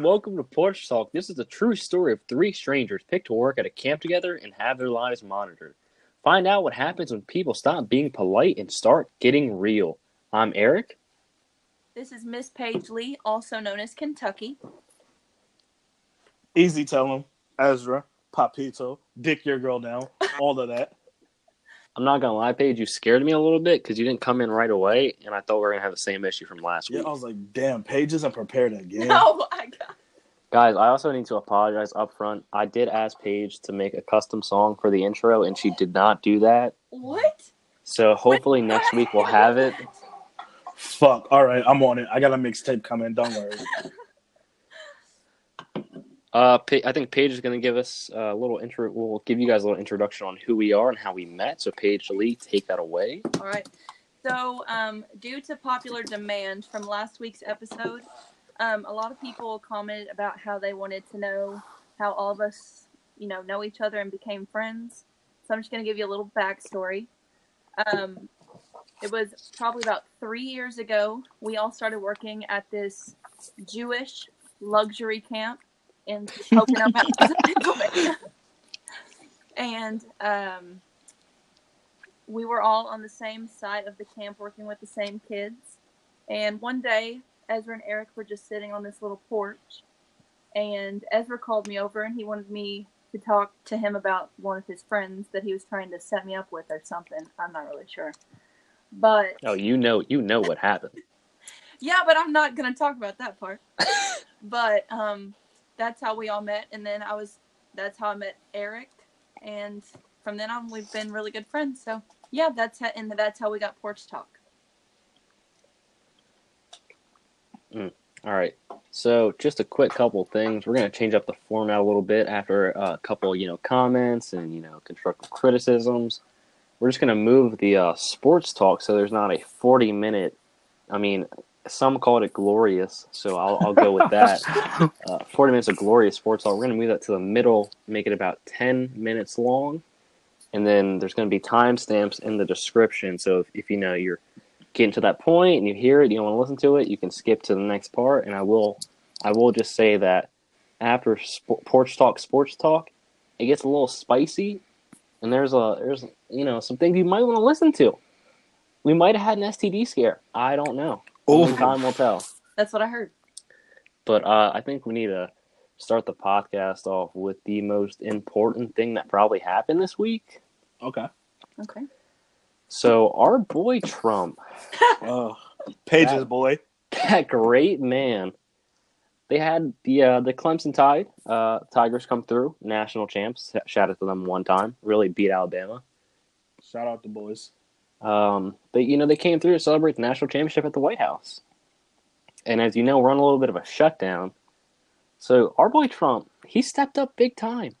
Welcome to Porch Talk. This is the true story of three strangers picked to work at a camp together and have their lives monitored. Find out what happens when people stop being polite and start getting real. I'm Eric. This is Miss Paige Lee, also known as Kentucky. Easy tell him, Ezra, Papito, dick your girl down, all of that. I'm not gonna lie, Paige, you scared me a little bit because you didn't come in right away, and I thought we were gonna have the same issue from last Yeah, week. I was like, damn, Paige isn't prepared again. No, I got Guys, I also need to apologize up front. I did ask Paige to make a custom song for the intro, and she did not do that. what? So hopefully What next week we'll have it. Fuck. All right, I'm on it. I got a mixtape coming. Don't worry. Uh, I think Paige is going to give us a little intro. We'll give you guys a little introduction on who we are and how we met. So, Paige Lee, take that away. All right. So, um, due to popular demand from last week's episode, um, a lot of people commented about how they wanted to know how all of us, you know, know each other and became friends. So, I'm just going to give you a little backstory. Um, it was probably about three years ago. We all started working at this Jewish luxury camp Pocono Mountains, Pennsylvania. And um, we were all on the same side of the camp working with the same kids. And one day, Ezra and Eric were just sitting on this little porch. And Ezra called me over and he wanted me to talk to him about one of his friends that he was trying to set me up with or something. I'm not really sure. But Oh, you know, you know what happened. yeah, but I'm not going to talk about that part. but um, that's how we all met. And then I was, that's how I met Eric. And from then on, we've been really good friends. So yeah, that's how, and that's how we got Porch Talk. All right. So, just a quick couple things. We're going to change up the format a little bit after a couple, you know, comments and you know, constructive criticisms. We're just going to move the uh, sports talk so there's not a 40 minute. I mean, some called it glorious, so I'll, I'll go with that. uh, 40 minutes of glorious sports talk. We're going to move that to the middle, make it about 10 minutes long, and then there's going to be timestamps in the description. So if, if you know you're getting to that point and you hear it, you don't want to listen to it, you can skip to the next part. And I will, I will just say that after sp- porch talk, sports talk, it gets a little spicy, and there's a there's you know some things you might want to listen to. We might have had an STD scare. I don't know. Only time will tell. That's what I heard. But uh, I think we need to start the podcast off with the most important thing that probably happened this week. Okay. Okay. So our boy Trump, Uh, Paige's That- boy. that great man, they had the uh, the Clemson Tide uh, Tigers come through, national champs. Shout out to them one time. Really beat Alabama. Shout out the boys. Um, but you know they came through to celebrate the national championship at the White House. And as you know, we're on a little bit of a shutdown. So our boy Trump, he stepped up big time.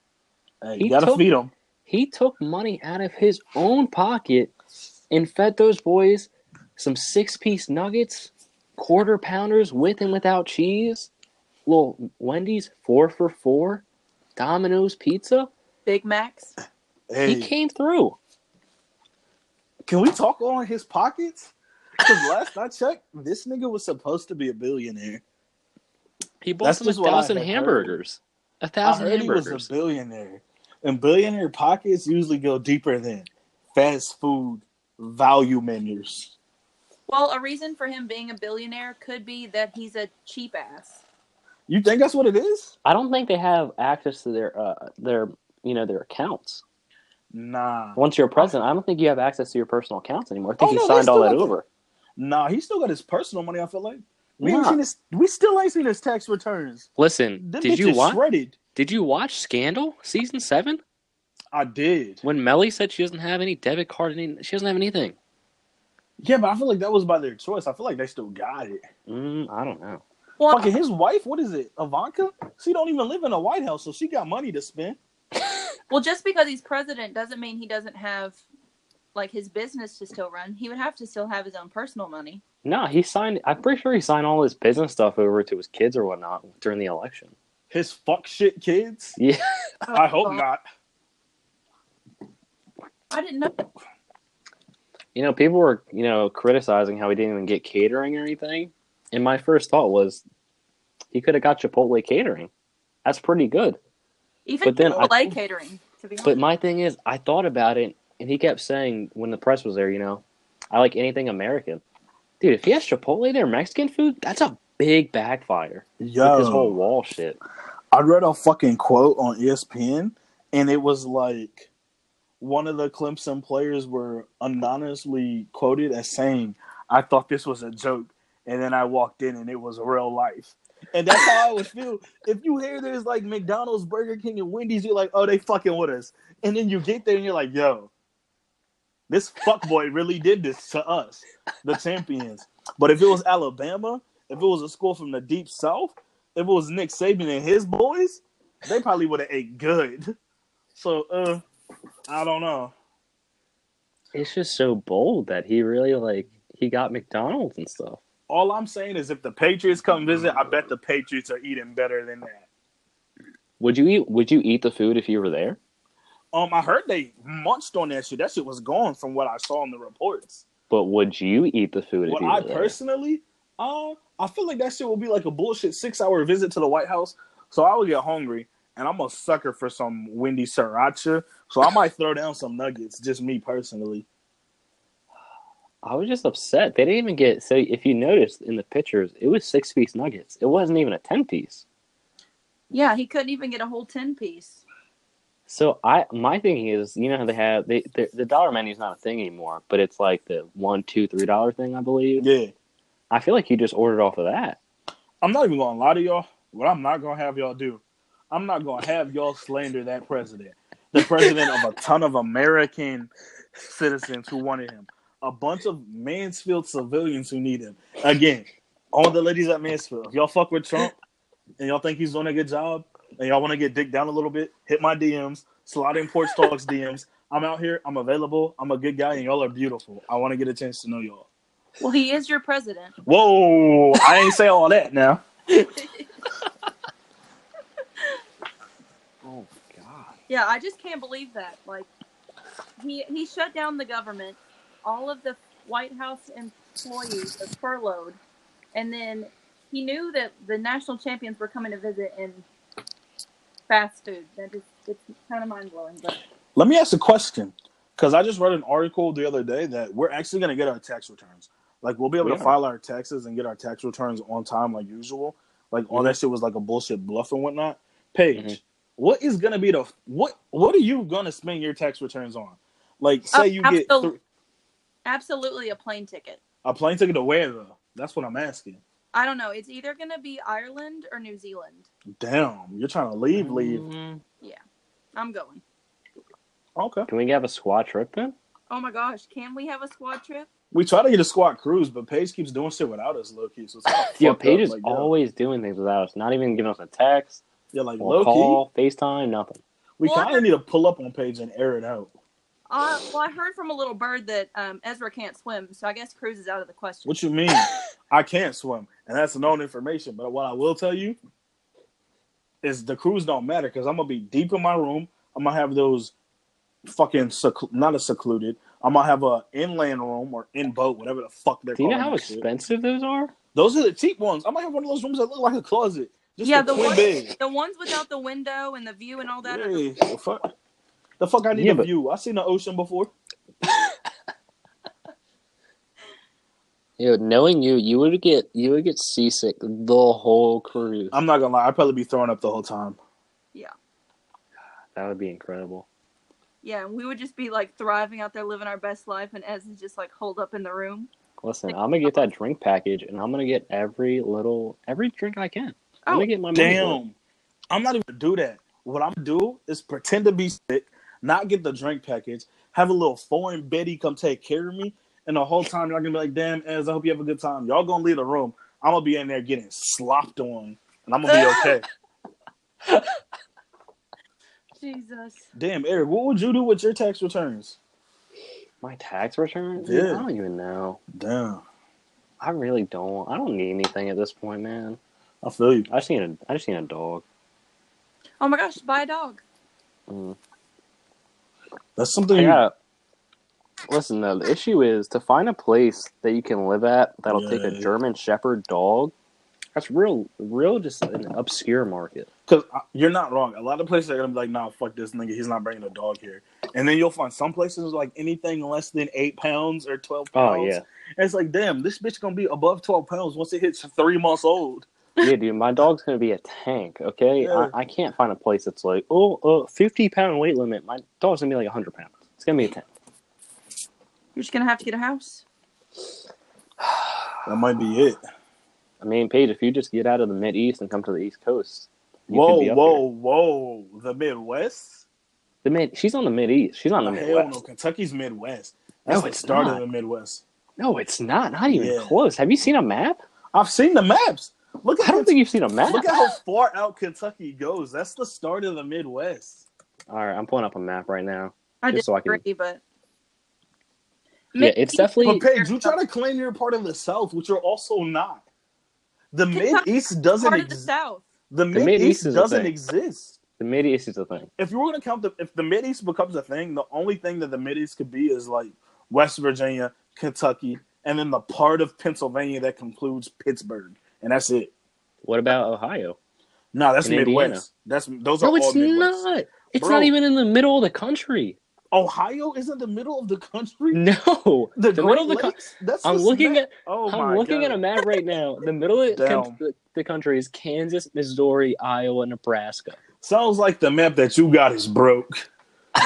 Hey, He you gotta took- feed them. He took money out of his own pocket and fed those boys some six piece nuggets, quarter pounders with and without cheese, little Wendy's four for four, Domino's pizza. Big Macs. Hey, He came through. Can we talk on his pockets? Because last I checked, this nigga was supposed to be a billionaire. He bought That's some a just what I thousand had heard. hamburgers. A I thousand heard he was a billionaire. And billionaire pockets usually go deeper than fast food value menus. Well, a reason for him being a billionaire could be that he's a cheap ass. You think that's what it is? I don't think they have access to their uh, their you know their accounts. Nah. Once you're a president, I don't think you have access to your personal accounts anymore. I think Oh, he no, signed all that got over. Nah, he still got his personal money, I feel like. We ain't Nah. seen his we still ain't seen his tax returns. Listen, Them did you watch? shredded. Did you watch Scandal season seven? I did. When Mellie said she doesn't have any debit card, any, she doesn't have anything. Yeah, but I feel like that was by their choice. I feel like they still got it. Mm, I don't know. Well, Fucking his wife, what is it? Ivanka? She don't even live in a White House, so she got money to spend. Well, just because he's president doesn't mean he doesn't have like his business to still run. He would have to still have his own personal money. No, he signed. I'm pretty sure he signed all his business stuff over to his kids or whatnot during the election. His fuck shit kids? Yeah, I hope not. I didn't know. you know, people were you know criticizing how he didn't even get catering or anything, and my first thought was, He could have got Chipotle catering. That's pretty good. Even But then I- Chipotle catering, to be honest. But my thing is, I thought about it, and he kept saying when the press was there, you know, I like anything American. Dude, if he has Chipotle there, Mexican food, that's a big backfire. Yo, this whole wall shit. I read a fucking quote on ESPN, and it was like one of the Clemson players were anonymously quoted as saying, "I thought this was a joke, and then I walked in and it was real life." And that's how I would feel if you hear there's like McDonald's, Burger King, and Wendy's. You're like, "Oh, they fucking with us," and then you get there and you're like, "Yo." This fuckboy really did this to us, the champions. But if it was Alabama, if it was a school from the deep south, if it was Nick Saban and his boys, they probably would have ate good. So, uh, I don't know. It's just so bold that he really like he got McDonald's and stuff. All I'm saying is, if the Patriots come visit, I bet the Patriots are eating better than that. Would you eat? Would you eat the food if you were there? Um, I heard they munched on that shit. That shit was gone from what I saw in the reports. But would you eat the food you I were there? personally, uh, I feel like that shit will be like a bullshit six hour visit to the White House. So I would get hungry, and I'm a sucker for some Wendy sriracha. So I might throw down some nuggets, just me personally. I was just upset. They didn't even get. So if you noticed in the pictures, it was six piece nuggets. It wasn't even a ten piece. yeah, he couldn't even get a whole 10 piece. So I my thinking is, you know how they have they the, the dollar menu is not a thing anymore, but it's like the one, two, three dollar thing, I believe. Yeah, I feel like you just ordered off of that. I'm not even gonna lie to y'all. What I'm not gonna have y'all do, I'm not gonna have y'all slander that president, the president of a ton of American citizens who wanted him, a bunch of Mansfield civilians who need him. Again, all the ladies at Mansfield, if y'all fuck with Trump and y'all think he's doing a good job, and y'all want to get dick down a little bit, hit my DMs, slide in Porch Talks DMs. I'm out here. I'm available. I'm a good guy, and y'all are beautiful. I want to get a chance to know y'all. Well, he is your president. Whoa! I ain't say all that now. Oh God. Yeah, I just can't believe that. Like, he he shut down the government. All of the White House employees are furloughed, and then he knew that the national champions were coming to visit in fast food. That just it's kind of mind blowing. But Let me ask a question, because I just read an article the other day that we're actually going to get our tax returns. Like we'll be able Yeah. to file our taxes and get our tax returns on time, like usual. Like all Mhm. that shit was like a bullshit bluff and whatnot. Paige, Mhm. what is going to be the what? What are you going to spend your tax returns on? Like, say Uh, you get absol- th- absolutely a plane ticket. a plane ticket to where though? That's what I'm asking. I don't know. It's either going to be Ireland or New Zealand. Damn, you're trying to leave, leave. Mm, I'm going. Okay. Can we have a squad trip then? Oh my gosh, can we have a squad trip? We try to get a squad cruise, but Paige keeps doing shit without us, low key. So it's kinda Yo, up, Paige is like, yo. always doing things without us. Not even giving us a text Yeah, like or low a key. call, FaceTime, nothing. We Well, kind of need to pull up on Paige and air it out. Uh, well, I heard from a little bird that um, Ezra can't swim, so I guess cruise is out of the question. What you mean? I can't swim, and that's known information. But what I will tell you is the cruise don't matter because I'm gonna be deep in my room. I'm gonna have those fucking seclu- not a secluded. I'm gonna have a inland room or in boat, whatever the fuck they're Do you know how that shit. expensive those are? Those are the cheap ones. I might have one of those rooms that look like a closet. Just yeah, the ones, bed. the ones without the window and the view and all that. Are, Yeah, the fuck. The fuck I need Yeah, a but- view. I seen the ocean before. Yo, knowing you, you would get you would get seasick the whole cruise. I'm not gonna lie. I'd probably be throwing up the whole time. Yeah. That would be incredible. yeah, and we would just be like thriving out there, living our best life, and Ez is just like holed up in the room. Listen, I'm gonna get that drink package, and I'm gonna get every little every drink I can. I'm Oh, gonna get my money. Damn. I'm not even gonna do that. What I'm gonna do is pretend to be sick, not get the drink package, have a little foreign Betty come take care of me, and the whole time y'all gonna be like, damn, Ez, I hope you have a good time. Y'all gonna leave the room. I'm gonna be in there getting slopped on, and I'm gonna be okay. Jesus. damn, Eric, what would you do with your tax returns? My tax return? Dude, Yeah. I don't even know. Damn. I really don't. I don't need anything at this point, man. I feel you. I just need a I just need a dog. Oh my gosh, buy a dog. Mm. That's something Yeah. Listen, though, the issue is to find a place that you can live at that'll take a Yeah. German Shepherd dog. That's real, real, just an obscure market. Because uh, you're not wrong. A lot of places are gonna be like, "Nah, fuck this nigga. He's not bringing a dog here." And then you'll find some places like anything less than eight pounds or twelve oh, pounds. Oh yeah, And it's like, damn, this bitch gonna be above twelve pounds once it hits three months old. Yeah, dude. My dog's gonna be a tank. Okay, Yeah. I, I can't find a place that's like, oh, uh, 50 pound weight limit. My dog's gonna be like hundred pounds. It's gonna be a tank. You're just gonna have to get a house. That might be it. I mean, Paige, if you just get out of the mid east and come to the east coast, you could Whoa, be up whoa, there. whoa! The Midwest? The mid, she's on the mid east. She's on the Hell Midwest. no, Kentucky's Midwest. That's No, the it's start not. of the Midwest. No, it's not. Not even Yeah. close. Have you seen a map? I've seen the maps. Look I don't think you've seen a map. look at how far out Kentucky goes. That's the start of the Midwest. All right, I'm pulling up a map right now. I Just so I can- disagree, but Yeah, it's definitely. But Paige, you try to claim you're part of the South, which you're also not. The Mid East doesn't part of the exist. South. The Mid Mid-East is a doesn't thing. exist. The mid east is a thing. If you were gonna count the if the Mid East becomes a thing, the only thing that the Mid East could be is like West Virginia, Kentucky, and then the part of Pennsylvania that concludes Pittsburgh, and that's it. What about Ohio? No, that's And Midwest. Indiana. That's those are No, it's Midwest. not. It's Bro. not even in the middle of the country. Ohio isn't the middle of the country. No, The, the middle of the country. That's I'm looking smack- at. Oh I'm my looking God. at a map right now. The middle of the, con- the, the country is Kansas, Missouri, Iowa, Nebraska. Sounds like the map that you got is broke.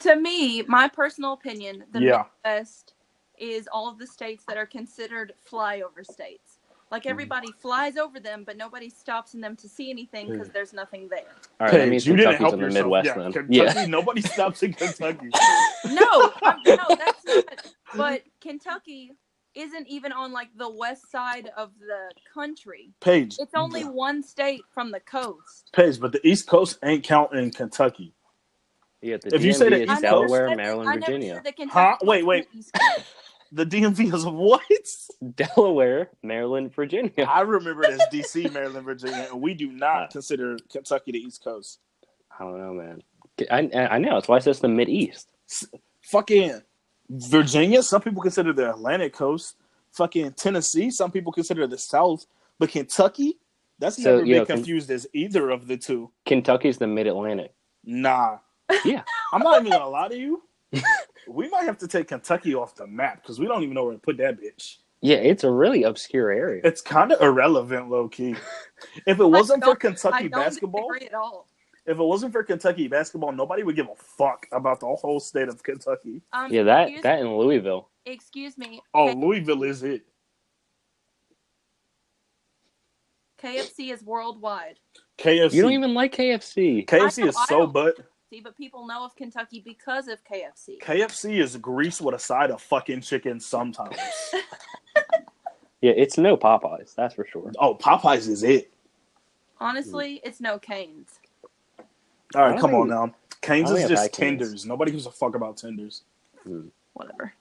To me, my personal opinion, the Yeah. Midwest is all of the states that are considered flyover states. Like hmm. everybody flies over them, but nobody stops in them to see anything hmm. because there's nothing there. All right, that means you didn't help in the yourself. Midwest yeah, then. Kentucky, Yeah, nobody stops in Kentucky. No, I'm, no, that's not. But Kentucky isn't even on like the west side of the country. Paige, It's only one state from the coast. Paige, but the East Coast ain't counting Kentucky. yeah. The If you DMV say the East Coast- Delaware, Maryland, I never Virginia. said that Kentucky Huh? Wait, wait. The East DMV is what? Delaware, Maryland, Virginia. I remember it as DC, Maryland, Virginia, and we do not consider Kentucky the East Coast. I don't know, man. I, I know. That's why it says the Mid East. Fucking Virginia, some people consider the Atlantic coast. Fucking Tennessee, some people consider the South. But Kentucky, that's So, never been know, Ken- confused as either of the two. Kentucky's the Mid Atlantic. Nah. Yeah. I'm not even gonna lie to you. We might have to take Kentucky off the map because we don't even know where to put that bitch. Yeah, it's a really obscure area. It's kind of irrelevant, low key. If it wasn't for don't- I Kentucky don't basketball, at all. if it wasn't for Kentucky basketball, nobody would give a fuck about the whole state of Kentucky. Um, Yeah, that that in Louisville. excuse me. Oh, K- Louisville is it. KFC is worldwide. KFC. You don't even like KFC. KFC know, is so don't. But but people know of Kentucky because of KFC. KFC is grease with a side of fucking chicken sometimes. Yeah, it's no Popeyes, that's for sure. oh, Popeyes is it. Honestly, it's no Canes. All right, I right, come on now. Canes is just had Cane's. tenders. Nobody gives a fuck about tenders. Hmm. Whatever.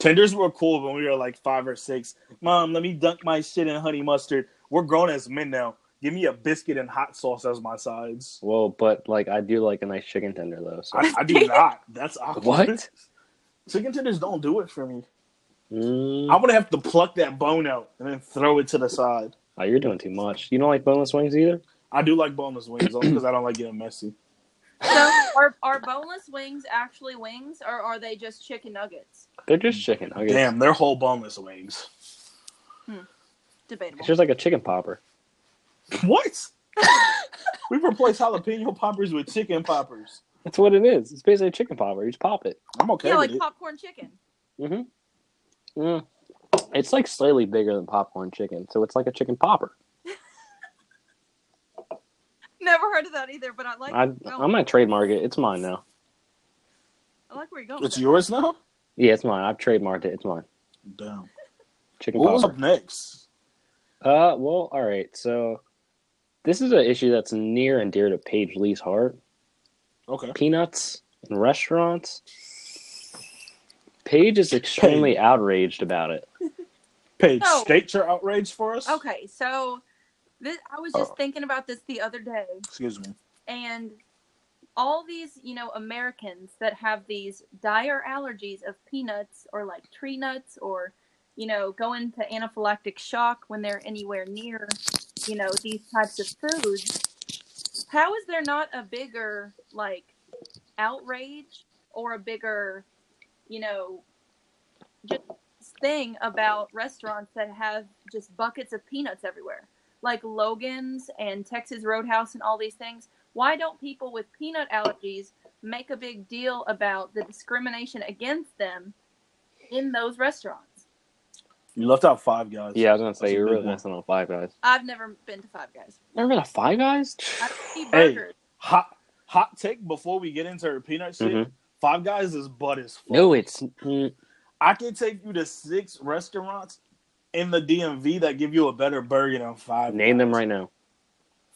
Tenders were cool when we were like five or six. Mom, let me dunk my shit in honey mustard. We're grown as men now. Give me a biscuit and hot sauce as my sides. Well, but like I do like a nice chicken tender though. So I, I do not. That's awkward. what? Chicken tenders don't do it for me. Mm, I'm gonna have to pluck that bone out and then throw it to the side. oh, you're doing too much. You don't like boneless wings either? I do like boneless wings only because I don't like getting messy. So, are, are boneless wings actually wings, or are they just chicken nuggets? They're just chicken nuggets. Damn, they're whole boneless wings. Hmm. Debatable. It's just like a chicken popper. What? We've replaced jalapeno poppers with chicken poppers. That's what it is. It's basically a chicken popper. You just pop it. I'm okay yeah, with like it. popcorn chicken. Mm-hmm. Mm. It's like slightly bigger than popcorn chicken, so it's like a chicken popper. Never heard of that either, but I like. I, I'm going. gonna trademark it. It's mine now. I like where you're going. It's with yours now. Yeah, it's mine. I've trademarked it. It's mine. Damn. Chicken What was up next? Uh, well, all right. So this is an issue that's near and dear to Paige Lee's heart. Okay. Peanuts in restaurants. Paige is extremely outraged about it. Paige, No. state your outrage for us. Okay, so this I was just Oh. thinking about this the other day, Excuse me. and all these, you know, Americans that have these dire allergies of peanuts or like tree nuts or you know, go into anaphylactic shock when they're anywhere near, you know, these types of foods. How is there not a bigger like outrage or a bigger, you know, just thing about restaurants that have just buckets of peanuts everywhere, like Logan's and Texas Roadhouse and all these things? Why don't people with peanut allergies make a big deal about the discrimination against them in those restaurants? You left out Five Guys. Yeah, I was gonna say That's a you're big really one. messing on Five Guys. I've never been to Five Guys. Never been to Five Guys? I've seen Hey. burgers. Hot hot take before we get into her peanut shit. Mhm. Five Guys is butt as fuck. No, it's mm, I can take you to six restaurants in the DMV that give you a better burger than Five. name them Guys. right now.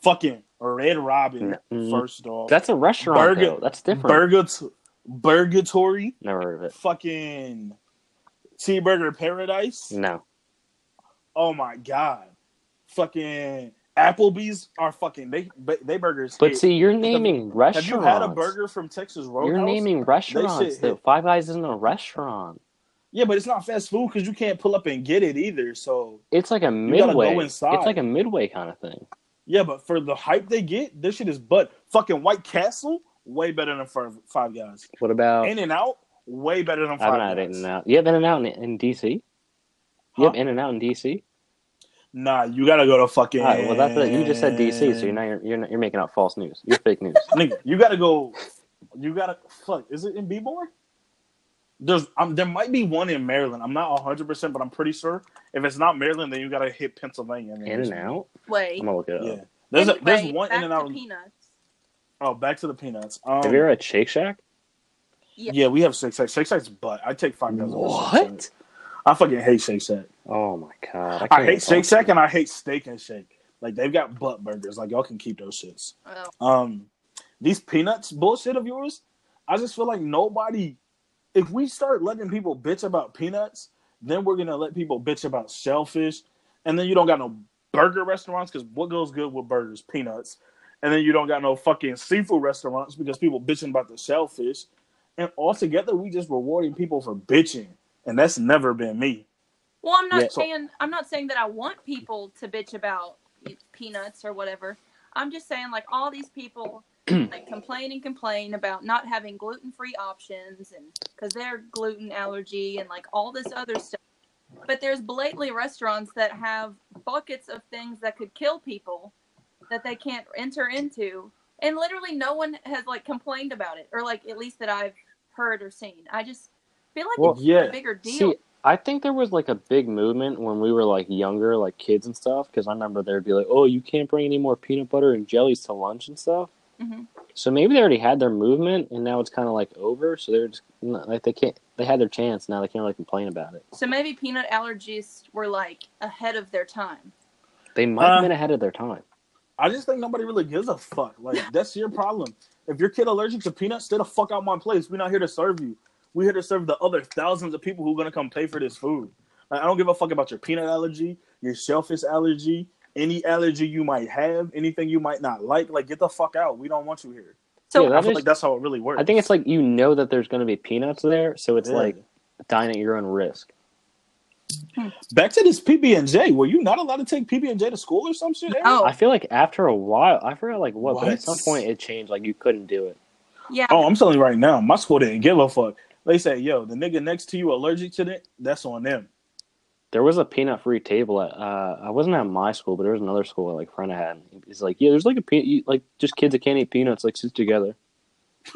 Fucking Red Robin. Mhm. First off, That's a restaurant Burger- though. That's different. Burger Burgatory. Never heard of it. Fucking Cheeseburger Paradise. No. Oh my god. Fucking Applebee's are fucking they they burgers. But hit. see, you're naming have restaurants. Have you had a burger from Texas Roadhouse? You're naming restaurants shit though. hit. Five Guys isn't a restaurant. Yeah, but it's not fast food because you can't pull up and get it either. So It's like a gotta midway. go. It's like a midway kind of thing. yeah, but for the hype they get, this shit is but Fucking White Castle, way better than Five Five Guys. What about? In and Out, way better than I haven't Five had Guys. In and Out. You have In and Out in, in DC. You Huh? have In and Out in DC. Nah, you gotta go to fucking. All right, well, that's the, you just said DC, so you're now you're you're, not, you're making up false news. You're fake news. Nigga, you gotta go. You gotta fuck. Is it in B-Boy? There's um, there might be one in Maryland. I'm not 100, percent but I'm pretty sure. If it's not Maryland, then you gotta hit Pennsylvania. and then In and Out. Wait. I'm gonna look it up. Yeah, there's a, there's one in and to out. Peanuts. Oh, back to the peanuts. Um, Have you ever had Shake Shack? Yeah. Yeah, we have Shake Shack. Shake Shack's butt. I take five guys. over Shake Shack. What? I fucking hate Shake Shack. Oh my god! I, can't hate Shake Shack and I hate Steak and Shake. Like they've got butt burgers. Like y'all can keep those shits. Oh. Um, these peanuts bullshit of yours. I just feel like nobody. If we start letting people bitch about peanuts, then we're gonna let people bitch about shellfish, and then you don't got no burger restaurants because what goes good with burgers? Peanuts, and then you don't got no fucking seafood restaurants because people bitching about the shellfish, and altogether we just rewarding people for bitching, and that's never been me. Well, I'm not Yeah. saying I'm not saying that I want people to bitch about peanuts or whatever. I'm just saying like all these people like complain and complain about not having gluten-free options and cuz they're gluten allergy and like all this other stuff. But there's blatantly restaurants that have buckets of things that could kill people that they can't enter into and literally no one has like complained about it or like at least that I've heard or seen. I just feel like Well, it's yeah. a bigger deal. See, I think there was like a big movement when we were like younger, like kids and stuff. Because I remember there'd be like, "Oh, you can't bring any more peanut butter and jellies to lunch and stuff." Mhm. So maybe they already had their movement, and now it's kind of like over. So they're just like they can't. They had their chance. Now they can't really complain about it. So maybe peanut allergists were like ahead of their time. They might Uh, have been ahead of their time. I just think nobody really gives a fuck. Like that's your problem. If your kid allergic to peanuts, stay the fuck out my place. We're not here to serve you. We're here to serve the other thousands of people who are gonna come pay for this food. Like, I don't give a fuck about your peanut allergy, your shellfish allergy, any allergy you might have, anything you might not like. Like get the fuck out. We don't want you here. So Yeah, I feel is- like that's how it really works. I think it's like you know that there's going to be peanuts there, so it's Yeah. like dine at your own risk. Back to this PB and J. Were you not allowed to take PB and J to school or some shit? Aaron? Oh. I feel like after a while, I forgot like what, but at some point it changed. Like you couldn't do it. yeah, Oh, I'm telling you right now, my school didn't give a fuck. They say, yo, the nigga next to you allergic to it, that's on them. There was a peanut free table at uh I wasn't at my school, but there was another school that like friend I had. He's like, yeah, there's like a peanut, like just kids that can't eat peanuts like sit together.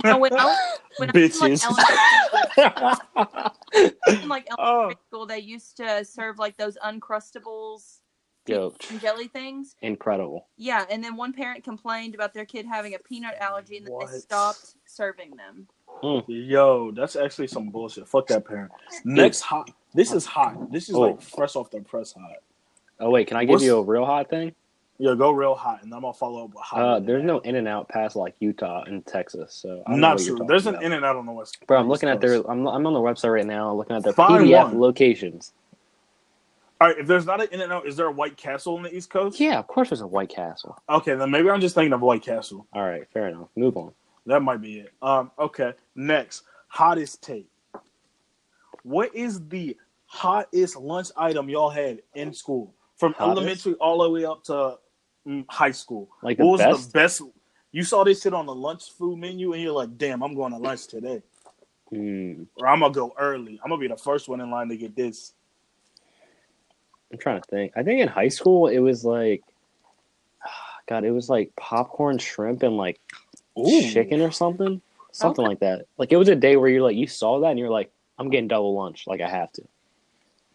You know, when I was, when I was in, like, Bitches. elementary, in like Oh. school, they used to serve like those uncrustables Yo, and jelly things. incredible. Yeah, and then one parent complained about their kid having a peanut allergy, and What? they stopped serving them. Mm. Yo, that's actually some bullshit. Fuck that parent. Next hot. This is hot. This is Oh. like fresh off the press hot. Oh wait, can I give What's- you a real hot thing? Yo, go real hot, and I'm gonna follow up with hot. Uh, there's no In and Out past like Utah and Texas, so I don't know Not true. There's an in and out on the west. Coast. Bro, I'm looking at their. I'm I'm on the website right now, looking at their Find PDF one. locations. All right, if there's not an in and out, is there a White Castle on the East Coast? Yeah, of course, there's a White Castle. Okay, then maybe I'm just thinking of White Castle. All right, fair enough. Move on. That might be it. Um, okay. Next, hottest take. What is the hottest lunch item y'all had in school from Hottest? elementary all the way up to high school? Like what was best? the best? You saw this shit on the lunch food menu, and you're like, "Damn, I'm going to lunch today, Hmm. or I'm gonna go early. I'm gonna be the first one in line to get this." I'm trying to think. I think in high school it was like, God, it was like popcorn, shrimp, and like Ooh. chicken or something, something like that. Like it was a day where you're like, you saw that and you're like, I'm getting double lunch, like I have to.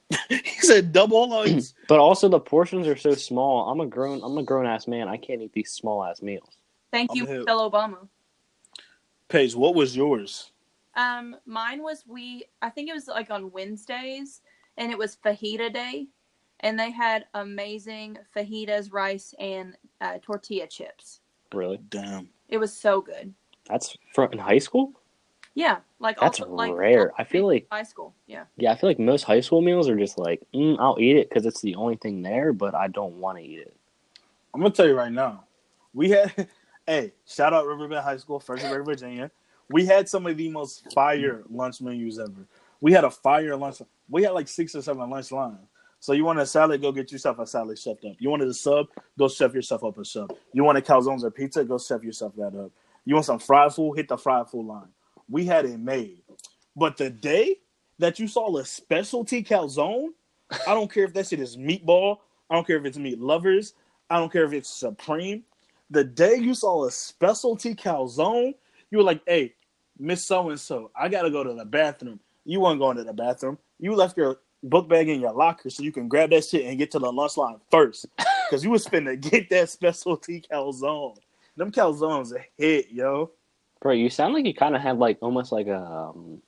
he said double lunch. But also the portions are so small. I'm a grown, I'm a grown ass man. I can't eat these small ass meals. Thank you, I'm hip. Michelle Obama. Paige, what was yours? Um, mine was we. I think it was like on Wednesdays, and it was fajita day, and they had amazing fajitas, rice, and uh, tortilla chips. Really, Damn. It was so good. that's from in high school. Yeah, like That's also, like rare. I feel like high school. Yeah, yeah, I feel like most high school meals are just like, mm, I'll eat it because it's the only thing there, but I don't want to eat it. I'm gonna tell you right now. We had, hey, shout out Riverbend High School, Fredericksburg, Virginia. We had some of the most fire lunch menus ever. We had a fire lunch. We had like six or seven lunch lines. So you want a salad, go get yourself a salad shoved up. You wanted a sub, go chef yourself up a sub. You want a calzones or pizza, go chef yourself that up. You want some fried food, hit the fried food line. We had it made. But the day that you saw a specialty calzone, I don't care if that shit is meatball. I don't care if it's meat lovers. I don't care if it's supreme. The day you saw a specialty calzone, you were like, "Hey, Miss So and So, I gotta go to the bathroom." You weren't going to the bathroom. You left your book bag in your locker so you can grab that shit and get to the lunch line first, because you was finna get that specialty calzone. Them calzones a hit, yo. Bro, you sound like you kind of had like almost like a um,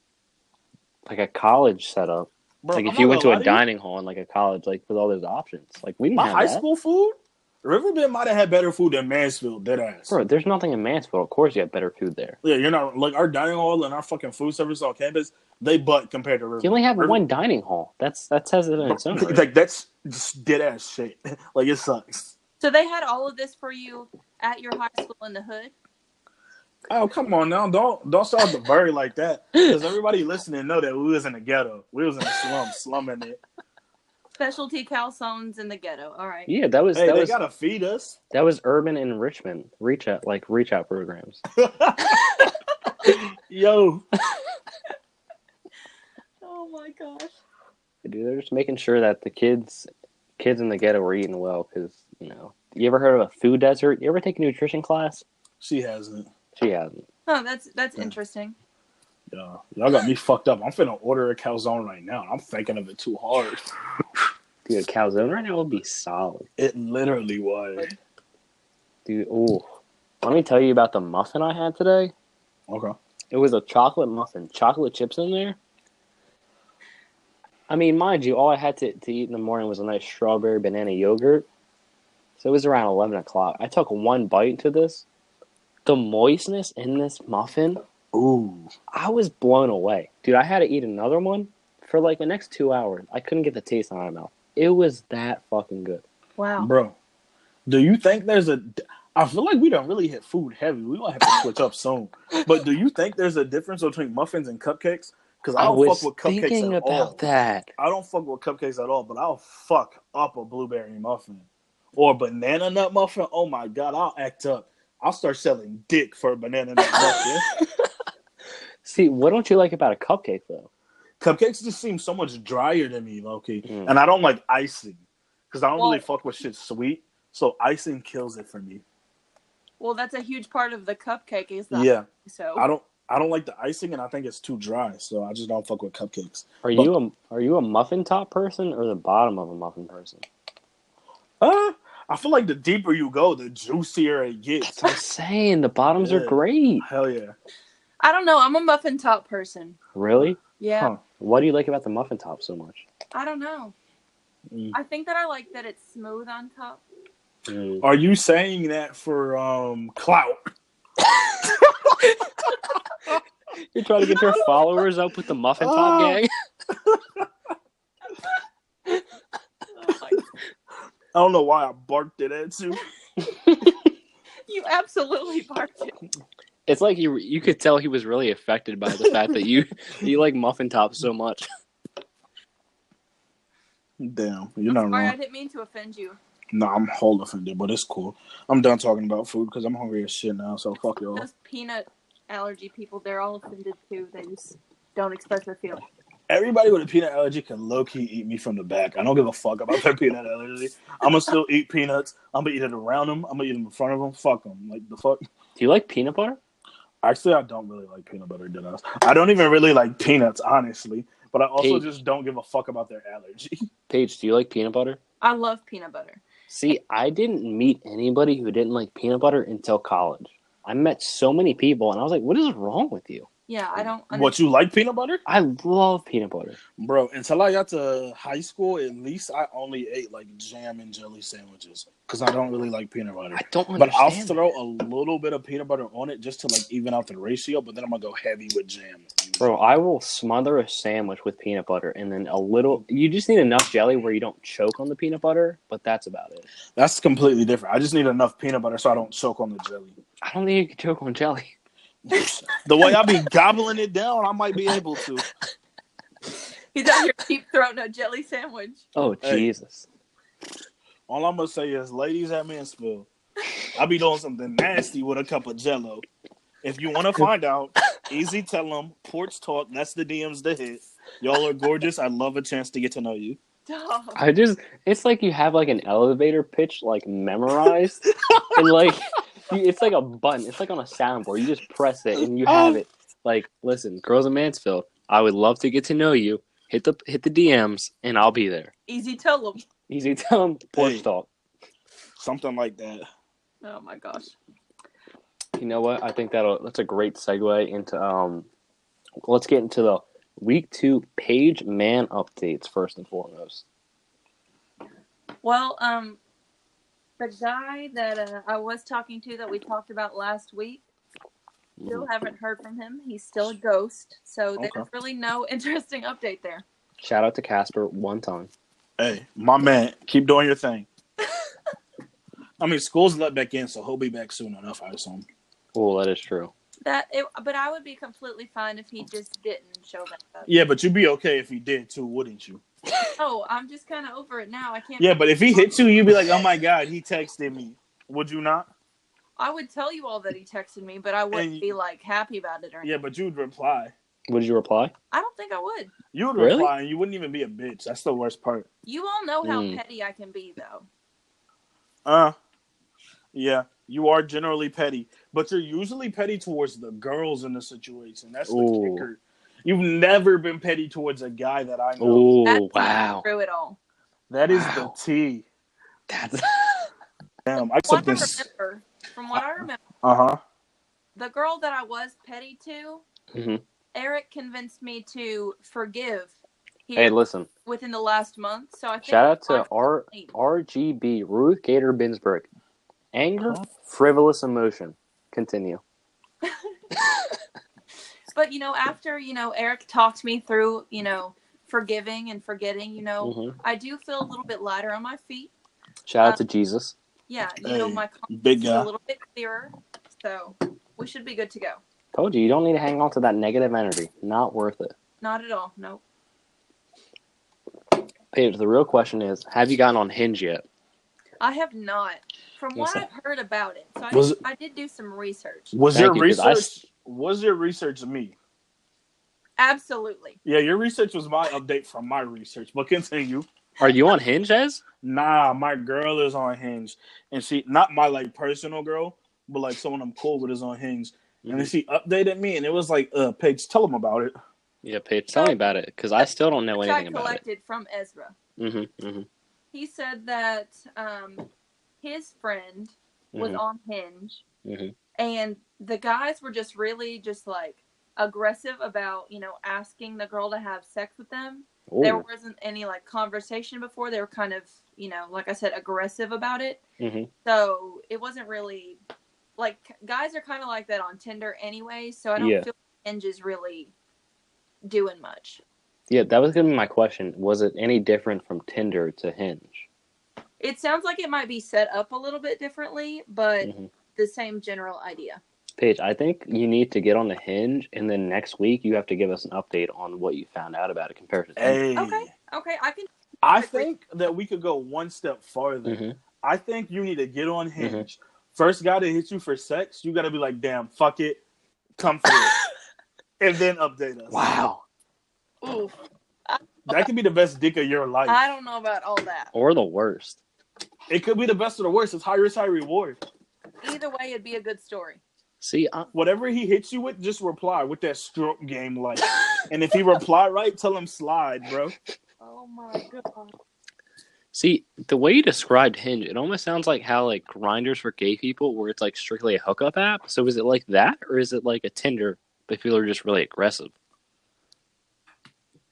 like a college setup. Bro, like I'm if you went to gonna a you. dining hall in like a college, like with all those options. Like we didn't my have high that. school food, Riverbend might have had better food than Mansfield. Dead ass. Bro, there's nothing in Mansfield. Of course, you have better food there. Yeah, you're not like our dining hall and our fucking food service on campus. They butt compared to Riverbend. You only have River- one dining hall. That's that says it in its own. right. like that's just dead ass shit. like it sucks. so they had all of this for you at your high school in the hood. Oh come on now! Don't don't start the bird like that because everybody listening know that we was in the ghetto. We was in the slum, slumming it. Specialty calzones in the ghetto. All right. Yeah, that was Hey, that they was gotta feed us. that was urban enrichment reach out like reach out programs. Yo, Oh my gosh. Dude, they're just making sure that the kids kids in the ghetto were eating well because you know. You ever heard of a food desert? You ever take a nutrition class? she hasn't. She hasn't. Oh, that's that's Yeah. interesting. Yeah, y'all got me fucked up. I'm finna order a calzone right now. I'm thinking of it too hard. Dude, a calzone right now would be solid. It literally was. Dude, oh, Let me tell you about the muffin I had today. Okay. It was a chocolate muffin, chocolate chips in there. I mean, mind you, all I had to, to eat in the morning was a nice strawberry banana yogurt. So it was around 11 o'clock. I took one bite into this. The moistness in this muffin, Ooh. I was blown away. Dude, I had to eat another one for like the next two hours. I couldn't get the taste out of my mouth. It was that fucking good. Wow. Bro, do you think there's a? I feel like we don't really hit food heavy. We gonna have to switch up soon. But do you think there's a difference between muffins and cupcakes? Because I I don't was fuck with cupcakes thinking at about all. that. I don't fuck with cupcakes at all. But I'll fuck up a blueberry muffin or banana nut muffin. Oh my god, I'll act up. I'll start selling dick for a banana nut muffin. See, what don't you like about a cupcake though? Cupcakes just seem so much drier to me, Loki. Mm. And I don't like icing because I don't Well- really fuck with shit sweet. So icing kills it for me. Well, that's a huge part of the cupcake is the Yeah. so I don't I don't like the icing and I think it's too dry, so I just don't fuck with cupcakes. Are But- you a are you a muffin top person or the bottom of a muffin person? Uh, I feel like the deeper you go, the juicier it gets. That's what I'm saying. The bottoms are Yeah. great. Hell yeah. I don't know. I'm a muffin top person. Really? Yeah. Huh. What do you like about the muffin top so much? I don't know. Mm. I think that I like that it's smooth on top. Mm. Are you saying that for um clout? You're trying to get your followers up with the muffin top Oh. gang? Oh my- I don't know why I barked it at you. you absolutely barked it. It's like you you could tell he was really affected by the fact that you you like muffin tops so much. Damn, you're not Sorry, I didn't mean to offend you. No, I'm whole offended, but it's cool. I'm done talking about food because I'm hungry as shit now. So fuck y'all. Those peanut allergy people, they're all offended too. They just don't express their feelings. Everybody with a peanut allergy can low key eat me from the back. I don't give a fuck about their peanut allergy. I'm gonna still eat peanuts. I'm gonna eat it around them. I'm gonna eat them in front of them. Fuck them. Like the fuck. Do you like peanut butter? Actually, I don't really like peanut butter. Did I? I don't even really like peanuts, honestly. But I also Hey. just don't give a fuck about their allergy. Paige, do you like peanut butter? I love peanut butter. See, I didn't meet anybody who didn't like peanut butter until college. I met so many people, and I was like, "What is wrong with you?" Yeah, I don't. what you like peanut butter, I love peanut butter. bro? Until I got to high school, at least I only ate like jam and jelly sandwiches because I don't really like peanut butter. I don't But I'll understand. throw a little bit of peanut butter on it just to like even out the ratio. But then I'm gonna go heavy with jam. Bro, I will smother a sandwich with peanut butter and then a little. You just need enough jelly where you don't choke on the peanut butter, but that's about it. That's completely different. I just need enough peanut butter so I don't choke on the jelly. I don't think you can choke on jelly. The way I be gobbling it down, I might be able to. He's out here deep throating a jelly sandwich. Oh Hey. Jesus! All I'm gonna say is, ladies at Mansfield, I be doing something nasty with a cup of Jello. If you want to find out, easy tell them. porch talk. That's the DMs to hit. Y'all are gorgeous. I love a chance to get to know you. I just. It's like you have like an elevator pitch like memorized, and like you- it's like a button. It's like on a soundboard. You just press it and you have it. Like, listen, girls in Mansfield, I would love to get to know you. Hit the hit the DMs, and I'll be there. Easy tell them. Easy tell 'em, porch Hey. talk. Something like that. Oh my gosh. You know what? I think that'll that's a great segue into um let's get into the week two Paige man updates first and foremost. Well, um, the guy that uh, I was talking to that we talked about last week, still haven't heard from him. He's still a ghost, so Okay. there's really no interesting update there. Shout out to Casper one time. Hey, my man, keep doing your thing. I mean, school's let back in, so he'll be back soon enough, I assume. Oh, that is true. That, it, but I would be completely fine if he just didn't show back up. Yeah, but you'd be okay if he did too, wouldn't you? Oh, I'm just kind of over it now. I can't. Yeah, but if he hits you, you'd be like, "Oh my god, he texted me." Would you not? I would tell you all that he texted me, but I wouldn't And- be like happy about it or anything. Yeah, but you'd reply. Would you reply? I don't think I would. You would Really? reply, and you wouldn't even be a bitch. That's the worst part. You all know how Mm. petty I can be, though. Uh, yeah, you are generally petty, but you're usually petty towards the girls in the situation. That's the Ooh. kicker. You've never been petty towards a guy that I know. Oh That's wow. through it all. That is Wow. the T. That's Damn, I From what I remember, from what I remember, Uh huh. the girl that I was petty to, Mhm. Eric convinced me to forgive here Hey, listen. within the last month. So I think Shout out to I'm R. RGB Ruth Gator Binsberg. Anger, Huh? frivolous emotion. Continue. But you know, after you know Eric talked me through, you know, forgiving and forgetting, you know, Mhm. I do feel a little bit lighter on my feet. Shout out Uh, to Jesus. Yeah, you know, my conscience big is guy. a little bit clearer. So we should be good to go. Told you, you don't need to hang on to that negative energy. Not worth it. Not at all. Nope. Paige, the real question is, have you gotten on Hinge yet? I have not. From what Yes, I've heard about it, so I, Was did, I did do some research. Was Thank your you, 'cause I research? Was your research me? Absolutely. Yeah, your research was my update from my research. But continue. Are you on Hinge, Ez? Nah, my girl is on Hinge, and she not my like personal girl, but like someone I'm cool with is on Hinge. And then she updated me, and it was like, "Uh, Paige, tell them about it." Yeah, Paige, tell me about it, because I still don't know Which I anything about it. collected from Ezra. Mm-hmm, mm-hmm, He said that um, his friend was Mhm. on Hinge, Mhm. and the guys were just really just like aggressive about you know asking the girl to have sex with them. There wasn't any like conversation before. They were kind of you know like I said aggressive about it. hmm So it wasn't really like guys are kind of like that on Tinder anyway. So I don't Yeah. feel Hinge is really doing much. Yeah, that was gonna be my question. Was it any different from Tinder to Hinge? It sounds like it might be set up a little bit differently, but Mhm. the same general idea. Paige, I think you need to get on the Hinge, and then next week you have to give us an update on what you found out about it compared to Tinder. Hey, Okay, okay, I can I think that we could go one step farther. Mhm. I think you need to get on Hinge. First guy to hit you for sex, you got to be like, damn, fuck it, come through, and then update us. Wow. Oof. that could be the best dick of your life. I don't know about all that. Or the worst. It could be the best or the worst. It's high risk, high reward. Either way, it'd be a good story. See, I, Whatever he hits you with, just reply with that stroke game like. and if he reply right, tell him slide, bro. Oh my god. see the way you described Hinge, it almost sounds like how like Grindr for gay people, where it's like strictly a hookup app. So is it like that, or is it like a Tinder, but people are just really aggressive?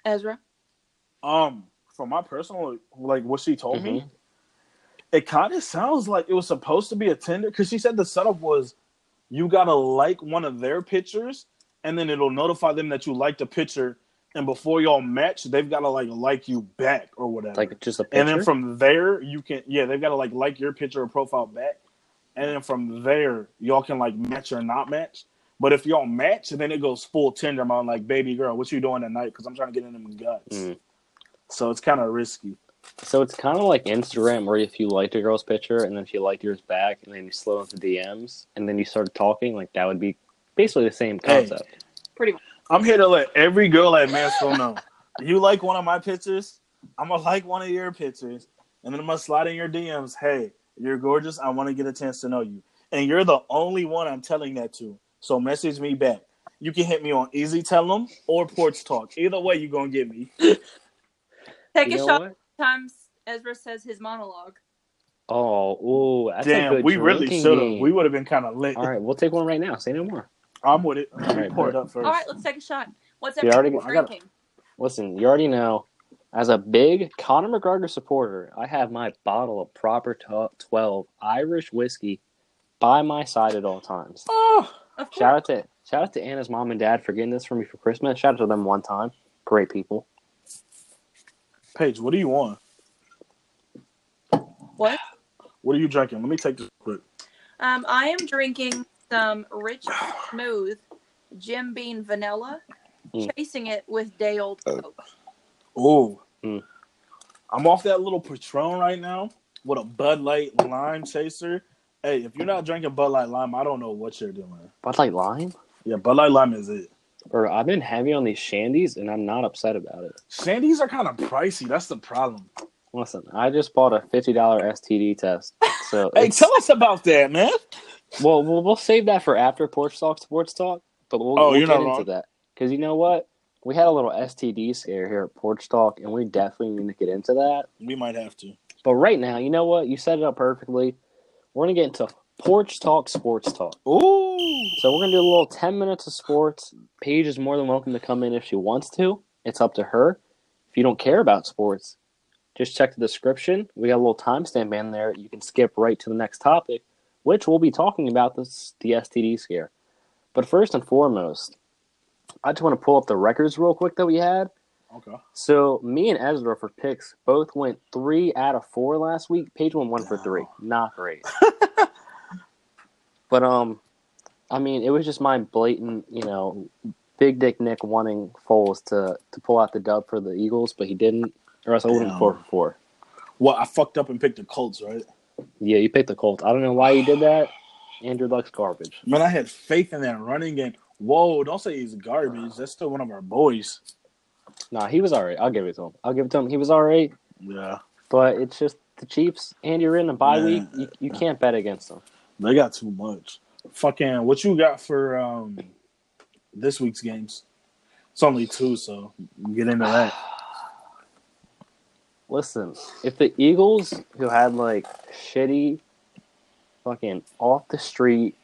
Ezra. Um, from my personal like what she told me, Mhm. it kind of sounds like it was supposed to be a Tinder because she said the setup was you gotta like one of their pictures and then it'll notify them that you liked the picture and before y'all match they've gotta like like you back or whatever. Like just a picture. and then from there you can yeah they've gotta like like your picture or profile back and then from there y'all can like match or not match. But if y'all match, then it goes full Tinder mode, like baby girl, what you doing tonight? Because I'm trying to get in them guts. Mm. So it's kind of risky. So it's kind of like Instagram, where if you liked a girl's picture and then she liked yours back, and then you slow into DMs, and then you started talking, like that would be basically the same Hey. concept. Pretty much. I'm here to let every girl at Mansfield know. You like one of my pictures? I'm gonna like one of your pictures, and then I'm gonna slide in your DMs. Hey, you're gorgeous. I want to get a chance to know you, and you're the only one I'm telling that to. So message me back. You can hit me on Easy Tell Tell 'em or Porch Talk. Either way, you're gonna get me. Take You a shot. what? Times Ezra says his monologue. Oh, ooh, that's a Damn, good we really should have. We would have been kind of lit. All right, we'll take one right now. Say no more. I'm with it. Let me right, pour it up first. All right, let's take a shot. What's You already- everyone gotta- drinking? Listen, you already know. As a big Conor McGregor supporter, I have my bottle of proper 12 Irish whiskey by my side at all times. Oh, Of course. Shout out to shout out to Anna's mom and dad for getting this for me for Christmas. Shout out to them one time. Great people. Paige, what do you want? What? What are you drinking? Let me take this quick. Um, I am drinking some rich, smooth Jim Beam vanilla, Mm. chasing it with day old Coke. Oh, Mm. I'm off that little Patron right now with a Bud Light Lime Chaser. Hey, if you're not drinking Bud Light Lime, I don't know what you're doing. Bud Light Lime? Yeah, Bud Light Lime is it. Or I've been heavy on these shandies and I'm not upset about it. Shandies are kind of pricey. That's the problem. Listen, I just bought a fifty dollar STD test. So Hey, tell us about that, man. well, we'll we'll save that for after Porch Talk Sports Talk, but we'll, Oh, we'll you're get not into wrong. that because you know what? We had a little STD scare here at Porch Talk, and we definitely need to get into that. We might have to. But right now, you know what? You set it up perfectly. We're gonna get into Porch Talk Sports Talk. Ooh. So we're gonna do a little ten minutes of sports. Paige is more than welcome to come in if she wants to. It's up to her. If you don't care about sports, just check the description. We got a little timestamp in there. You can skip right to the next topic, which we'll be talking about this the STD scare. But first and foremost, I just want to pull up the records real quick that we had. Okay. So me and Ezra for picks both went three out of four last week. Paige went one for three. Not great. but um, I mean, it was just my blatant, you know, big dick Nick wanting Foles to to pull out the dub for the Eagles, but he didn't, or else I would have Damn. four for four. Well, I fucked up and picked the Colts, right? Yeah, you picked the Colts. I don't know why you did that. Andrew Luck's garbage. Man, I had faith in that running game. Whoa, don't say he's garbage. That's still one of our boys. Nah, he was all right. I'll give it to him. I'll give it to him. He was all right, Yeah. but it's just the Chiefs, and you're in a bye week. You, you can't bet against them. They got too much. Fucking, what you got for um this week's games? It's only two, so get into that. Listen, if the Eagles, who had like shitty, fucking off the street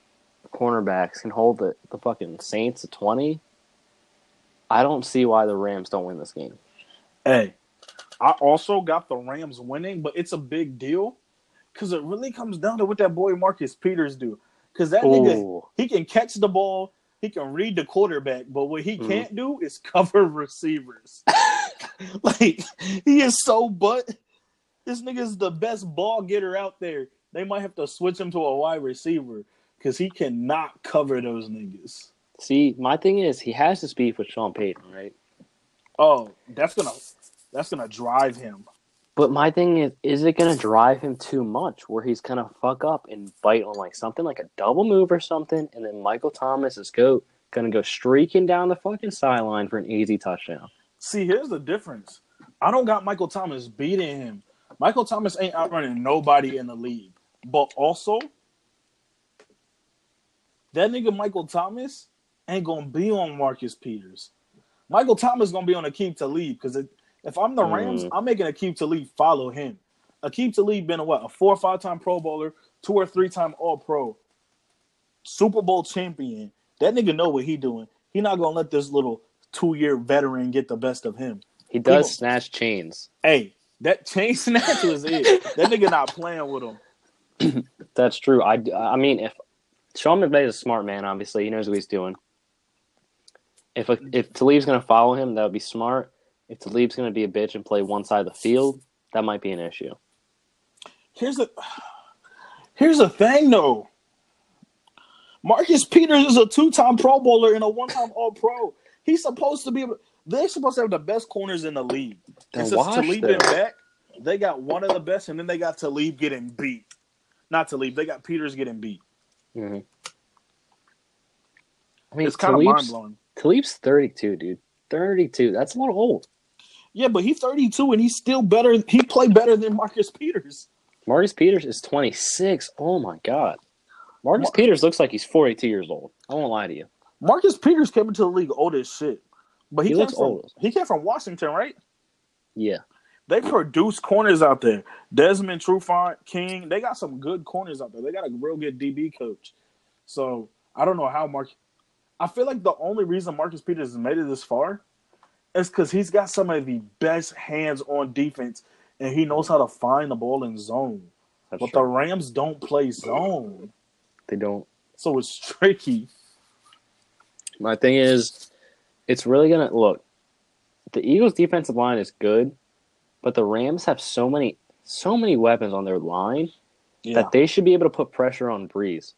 cornerbacks, can hold the, the fucking Saints to 20, I don't see why the Rams don't win this game. Hey, I also got the Rams winning, but it's a big deal because it really comes down to what that boy Marcus Peters do. Because that nigga, he can catch the ball, he can read the quarterback, but what he Mhm. can't do is cover receivers. like he is so butt. This nigga is the best ball getter out there. They might have to switch him to a wide receiver because he cannot cover those niggas. See, my thing is, he has to beef with Sean Payton, right? Oh, that's gonna that's gonna drive him. But my thing is, is it going to drive him too much where he's going to fuck up and bite on like something like a double move or something, and then Michael Thomas is go going to go streaking down the fucking sideline for an easy touchdown? See, here's the difference. I don't got Michael Thomas beating him. Michael Thomas ain't outrunning nobody in the league. But also, that nigga Michael Thomas ain't gonna be on Marcus Peters. Michael Thomas gonna be on Aqib Talib because if I'm the Rams, Mm. I'm making Aqib Talib follow him. Aqib Talib been a what a four or five time Pro Bowler, two or three time All Pro, Super Bowl champion. That nigga know what he doing. He not gonna let this little two year veteran get the best of him. He does People- snatch chains. Hey, that chain snatch was it. That nigga not playing with him. That's true. I, I mean, if Sean McVay is a smart man, obviously he knows what he's doing. If a, if Talib's going to follow him, that would be smart. If Talib's going to be a bitch and play one side of the field, that might be an issue. Here's the here's the thing though. Marcus Peters is a two time Pro Bowler and a one time All Pro. He's supposed to be. They're supposed to have the best corners in the league. Then And since Talib been back, they got one of the best, and then they got Talib getting beat. Not Talib, they got Peters getting beat. hmm I mean, It's kind of mind blowing. Talib's 32, dude. 32. That's a little old. Yeah, but he's 32 and he's still better. He played better than Marcus Peters. Marcus Peters is 26. Oh, my God. Marcus Mar- Peters looks like he's 42 years old. I won't lie to you. Marcus Peters came into the league old as shit. But he, He looks from, old. He came from Washington, right? Yeah. They produce corners out there. Desmond Trufant, King, they got some good corners out there. They got a real good DB coach. So I don't know how Mark. I feel like the only reason Marcus Peters has made it this far is because he's got some of the best hands on defense, and he knows how to find the ball in zone. That's But the. Rams don't play zone, They don't. so it's tricky. My thing is, it's really gonna look. The Eagles' defensive line is good, but the Rams have so many, so many weapons on their line Yeah, that they should be able to put pressure on Brees,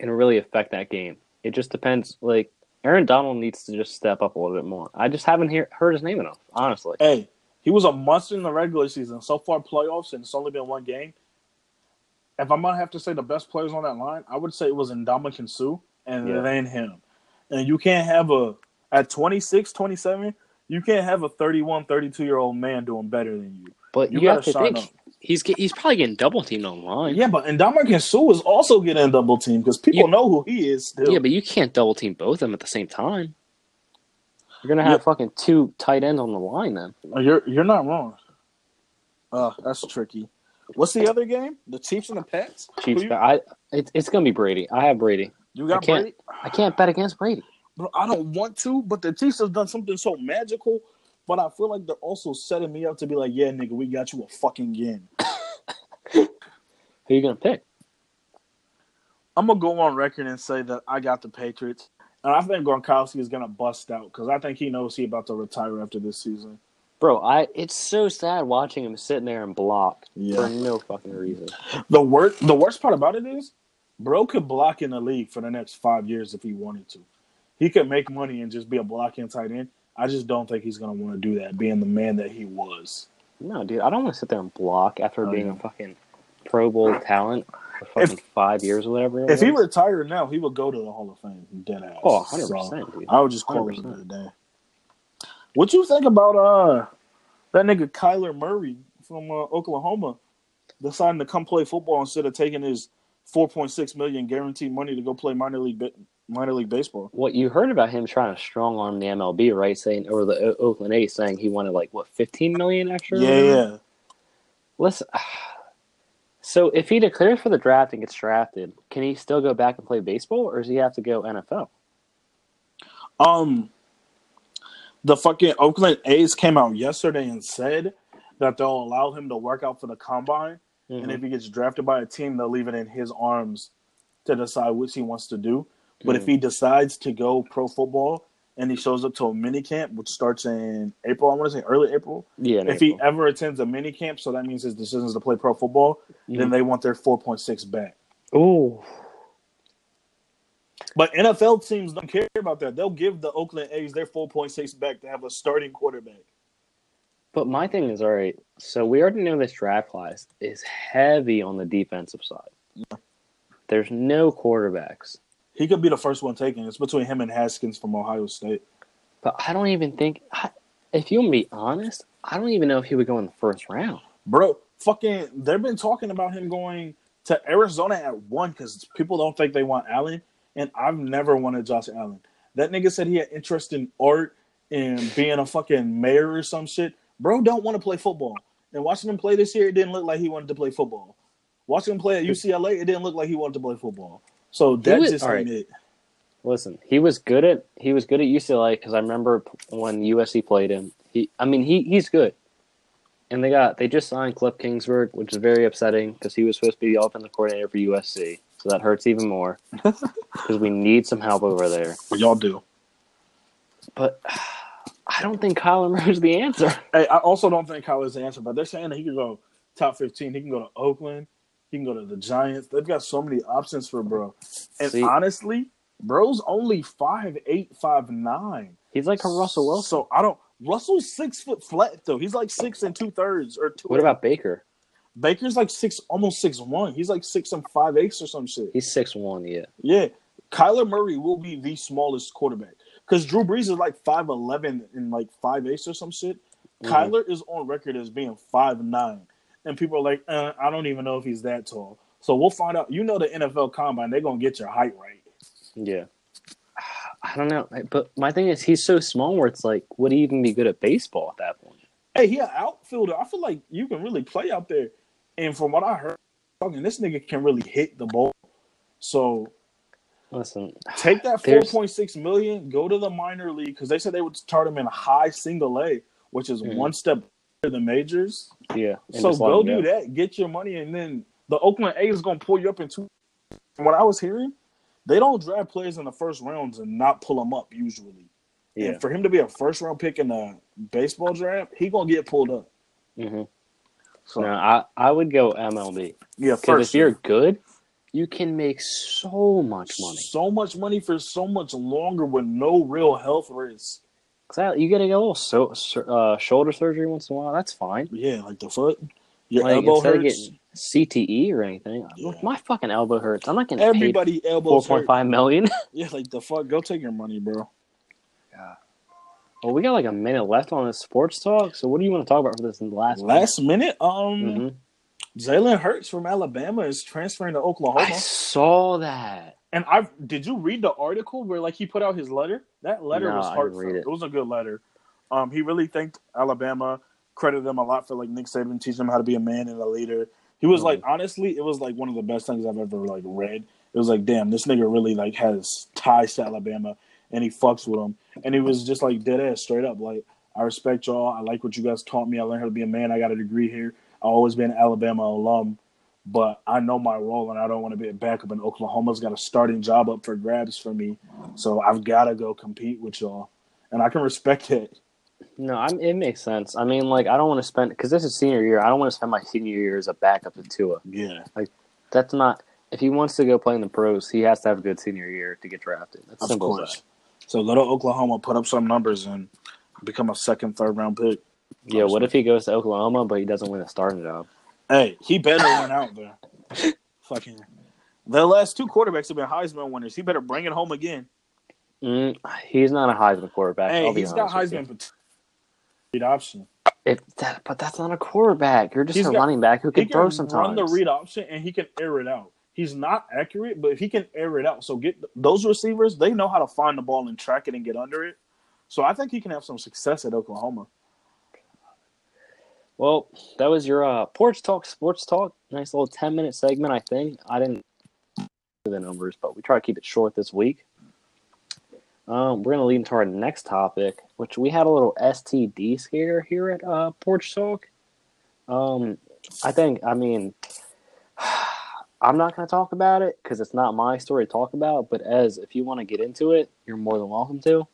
and really affect that game. It just depends. Like Aaron Donald needs to just step up a little bit more. I just haven't hear, heard his name enough, honestly. Hey, he was a monster in the regular season. So far, playoffs, and it's only been one game. If I'm gonna have to say the best players on that line, I would say it was Ndamukong Suh and Yeah. then him. And you can't have a at 26, 27, you can't have a 31, 32 year old man doing better than you. But You you, have gotta to shine think up. He's get, he's probably getting double teamed on the line. Yeah, but and Ndamukong Suh is also getting double teamed because people Yeah. know who he is. Still. Yeah, but you can't double team both of them at the same time. You're gonna have Yeah. fucking two tight ends on the line then. you're you're not wrong. Uh, that's tricky. What's the other game? The Chiefs and the Pats. Chiefs. You, I it, it's gonna be Brady. I have Brady. you I got can't- Brady. I can't bet against Brady. Bro, I don't want to, but the Chiefs have done something so magical. But I feel like they're also setting me up to be like, yeah, nigga, we got you a fucking game. Who you gonna pick? I'm gonna go on record and say that I got the Patriots, and I think Gronkowski is gonna bust out because I think he knows he about to retire after this season. Bro, I it's so sad watching him sitting there and block Yeah. for no fucking reason. The worst, the worst part about it is, bro could block in the league for the next five years if he wanted to. He could make money and just be a blocking tight end. I just don't think he's gonna want to do that, being the man that he was. No, dude, I don't want to sit there and block after Oh, being yeah. a fucking Pro Bowl talent for fucking five years or whatever. If he retired now, he would go to the Hall of Fame, dead ass. oh, 100 So, percent, dude. I would just call it 100%. another day. What you think about uh that nigga Kyler Murray from uh, Oklahoma deciding to come play football instead of taking his four point six million guaranteed money to go play minor league minor league baseball? What you heard about him trying to strong arm the MLB, right? Saying or the O- Oakland A's saying he wanted like what 15 million extra. Yeah, yeah. Listen. So if he declares for the draft and gets drafted, can he still go back and play baseball, or does he have to go NFL? Um, the fucking Oakland A's came out yesterday and said that they'll allow him to work out for the combine, and Mhm. if he gets drafted by a team, they'll leave it in his arms to decide which he wants to do. But if he decides to go pro football and he shows up to a mini camp, which starts in April, I want to say early April. yeah, if he ever attends a mini camp, so that means his decision is to play pro football, then Mhm. they want their four point six back. Ooh, But NFL teams don't care about that. They'll give the Oakland A's their four point six back to have a starting quarterback. But my thing is, all right. So we already know this draft class is heavy on the defensive side. There's no quarterbacks, He could be the first one taken. It's between him and Haskins from Ohio State. but I don't even think. If you want to be honest, I don't even know if he would go in the first round. Bro, fucking, they've been talking about him going to Arizona at one because people don't think they want Allen, and I've never wanted Josh Allen. That nigga said he had interest in art and being a fucking mayor or some shit. Bro, don't want to play football. And watching him play this year, it didn't look like he wanted to play football. Watching him play at UCLA, it didn't look like he wanted to play football. So that was- just right. it. Listen, he was good at he was good at UCLA because I remember when USC played him. He, I mean, he he's good. And they got they just signed Kliff Kingsbury, which is very upsetting because he was supposed to be the offensive coordinator for USC, so that hurts even more because we need some help over there. Y'all do. But I don't think Kyler Murray's the answer. Hey, I also don't think Kyler's the answer, but they're saying that he can go top 15. He can go to Oakland. He can go to the Giants. They've got so many options for bro. And See- honestly, bro's only five eight, five nine. He's like a Russell Wilson. So I don't. Russell's six foot flat though. He's like six and two thirds or two. What about Baker? Baker's like six, almost six one. He's like six and five eighths or some shit. He's six one. Yeah, Yeah, Kyler Murray will be the smallest quarterback because Drew Brees is like five eleven and like five eighths or some shit. Mhm. Kyler is on record as being five nine, and people are like, uh, I don't even know if he's that tall. So we'll find out. You know, the NFL Combine, they're gonna get your height right. yeah. I don't know, but my thing is, he's so small where it's like, would he even be good at baseball at that point? Hey, he an outfielder. I feel like you can really play out there. And from what I heard, talking, this nigga can really hit the ball. So Listen, take that four point six million, go to the minor league because they said they would start him in high single A, which is Mhm. one step the majors. yeah. so go do that, get your money, and then the Oakland A's is gonna pull you up in two. From what I was hearing, they don't draft players in the first rounds and not pull them up usually. Yeah. And for him to be a first round pick in the baseball draft, he gonna get pulled up. Mm-hmm. So No, I I would go MLB yeah, because if you're good, you can make so much money. so much money for so much longer with no real health risk. Exactly. You get a little so, uh, shoulder surgery once in a while. That's fine. Yeah, like the foot, your Like elbow hurts. CTE or anything, Yeah. my fucking elbow hurts. I'm not getting Everybody paid elbows four point five million. Yeah, like the fuck. Go take your money, bro. Yeah. Well, we got like a minute left on this sports talk. So, what do you want to talk about for this in the last? Last minute, um, Mhm. Jalen Hurts from Alabama is transferring to Oklahoma. I saw that. And I did you read the article where like he put out his letter? That letter No, was I heartfelt. It. it. was a good letter. Um, he really thanked Alabama, credited them a lot for like Nick Saban teaching him how to be a man and a leader. He was Mhm. like, honestly, it was like one of the best things I've ever like read. It was like, damn, this nigga really like has ties to Alabama, and he fucks with them. And he was just like dead ass, straight up. Like, I respect y'all. I like what you guys taught me. I learned how to be a man. I got a degree here. I've always been an Alabama alum but I know my role and I don't want to be a backup. And Oklahoma's got a starting job up for grabs for me, so I've got to go compete with y'all, and I can respect it. No, I'm, it makes sense. I mean, like, I don't want to spend because this is senior year. I don't want to spend my senior year as a backup to Tua. Yeah, like That's not. If he wants to go play in the pros, he has to have a good senior year to get drafted. That's of simple course. So little Oklahoma put up some numbers and become a second, third round pick. Yeah. What if he goes to Oklahoma but he doesn't win a starting job? Hey, he better win out there. Fucking, the last two quarterbacks have been Heisman winners. He better bring it home again. Mm, he's not a Heisman quarterback. Hey, I'll he's got Heisman read option. that, but that's not a quarterback. You're just He's a got- running back who He can throw can sometimes. run the read option and he can air it out. He's not accurate, but he can air it out. So get those receivers, they know how to find the ball and track it and get under it. So I think he can have some success at Oklahoma. Well, that was your uh, porch talk, sports talk. Nice little ten minute segment. I think I didn't do the numbers, but we try to keep it short this week. Um, we're gonna lead into our next topic, which we had a little STD scare here at uh, Porch Talk. Um, I think, I mean, I'm not gonna talk about it because it's not my story to talk about. But as if you want to get into it, you're more than welcome to.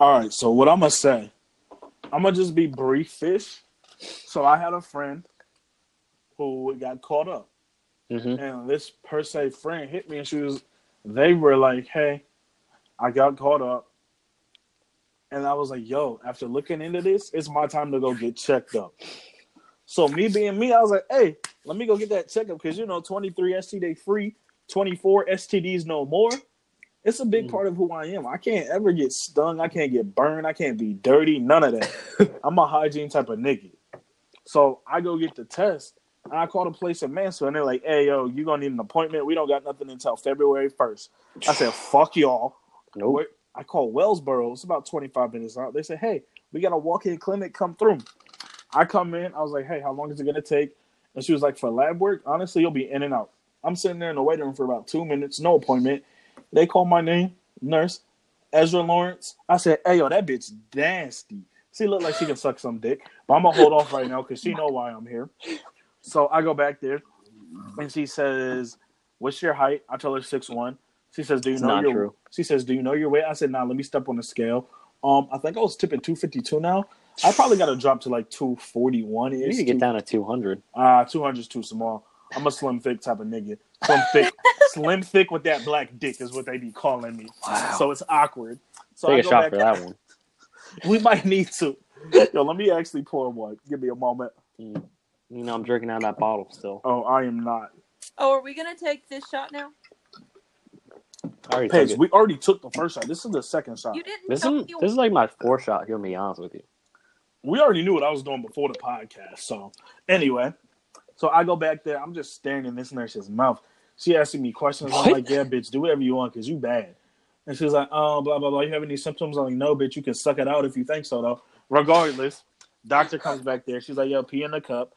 All right, so what I'm gonna say, I'm gonna just be brief fish. So I had a friend who got caught up, hmm and this per se friend hit me, and she was, they were like, "Hey, I got caught up. And I was like, yo, after looking into this, it's my time to go get checked up. So me being me, I was like, hey, let me go get that checkup because you know, 23 STD free, 24 STDs no more. It's a big Mm. part of who I am. I can't ever get stung. I can't get burned. I can't be dirty. None of that. I'm a hygiene type of nigga. So I go get the test. And I call the place in Mansfield, and they're like, "Hey, yo, you gonna need an appointment? We don't got nothing until February 1st. I said, "Fuck y'all." Nope. Wait, I called Wellsboro. It's about 25 minutes out. They said, "Hey, we got a walk-in clinic. Come through." I come in. I was like, "Hey, how long is it gonna take?" And she was like, "For lab work, honestly, you'll be in and out." I'm sitting there in the waiting room for about two minutes, no appointment. They call my name, nurse, Ezra Lawrence. I said, "Hey, yo, that bitch nasty." She look like she can suck some dick, but I'm gonna hold off right now because she know why I'm here. So I go back there, and she says, "What's your height?" I tell her six one. She says, "Do you It's know not your?" true. She says, "Do you know your weight?" I said, "Nah, let me step on the scale." Um, I think I was tipping two fifty two now. I probably got to drop to like two forty one. You need to get down to 200. Ah, two hundred is too small. I'm a slim thick type of nigga. Slim thick, slim thick with that black dick is what they be calling me. Wow. So it's awkward. So Take a go shot back- for that one. We might need to. Yo, let me actually pour one. Give me a moment. Mm. You know, I'm drinking out of that bottle still. Oh, I am not. Oh, are we gonna take this shot now? I already Paige, we already took the first shot. This is the second shot. You didn't This tell is me this is like my fourth shot. Here, to be honest with you. we already knew what I was doing before the podcast. So anyway, so I go back there. I'm just staring in this nurse's mouth. She asking me questions. I'm like, yeah, bitch, do whatever you want because you bad. And she's like, oh, blah, blah, blah. You have any symptoms? I'm like, no, bitch, you can suck it out if you think so, though. Regardless, doctor comes back there. She's like, yo, pee in the cup.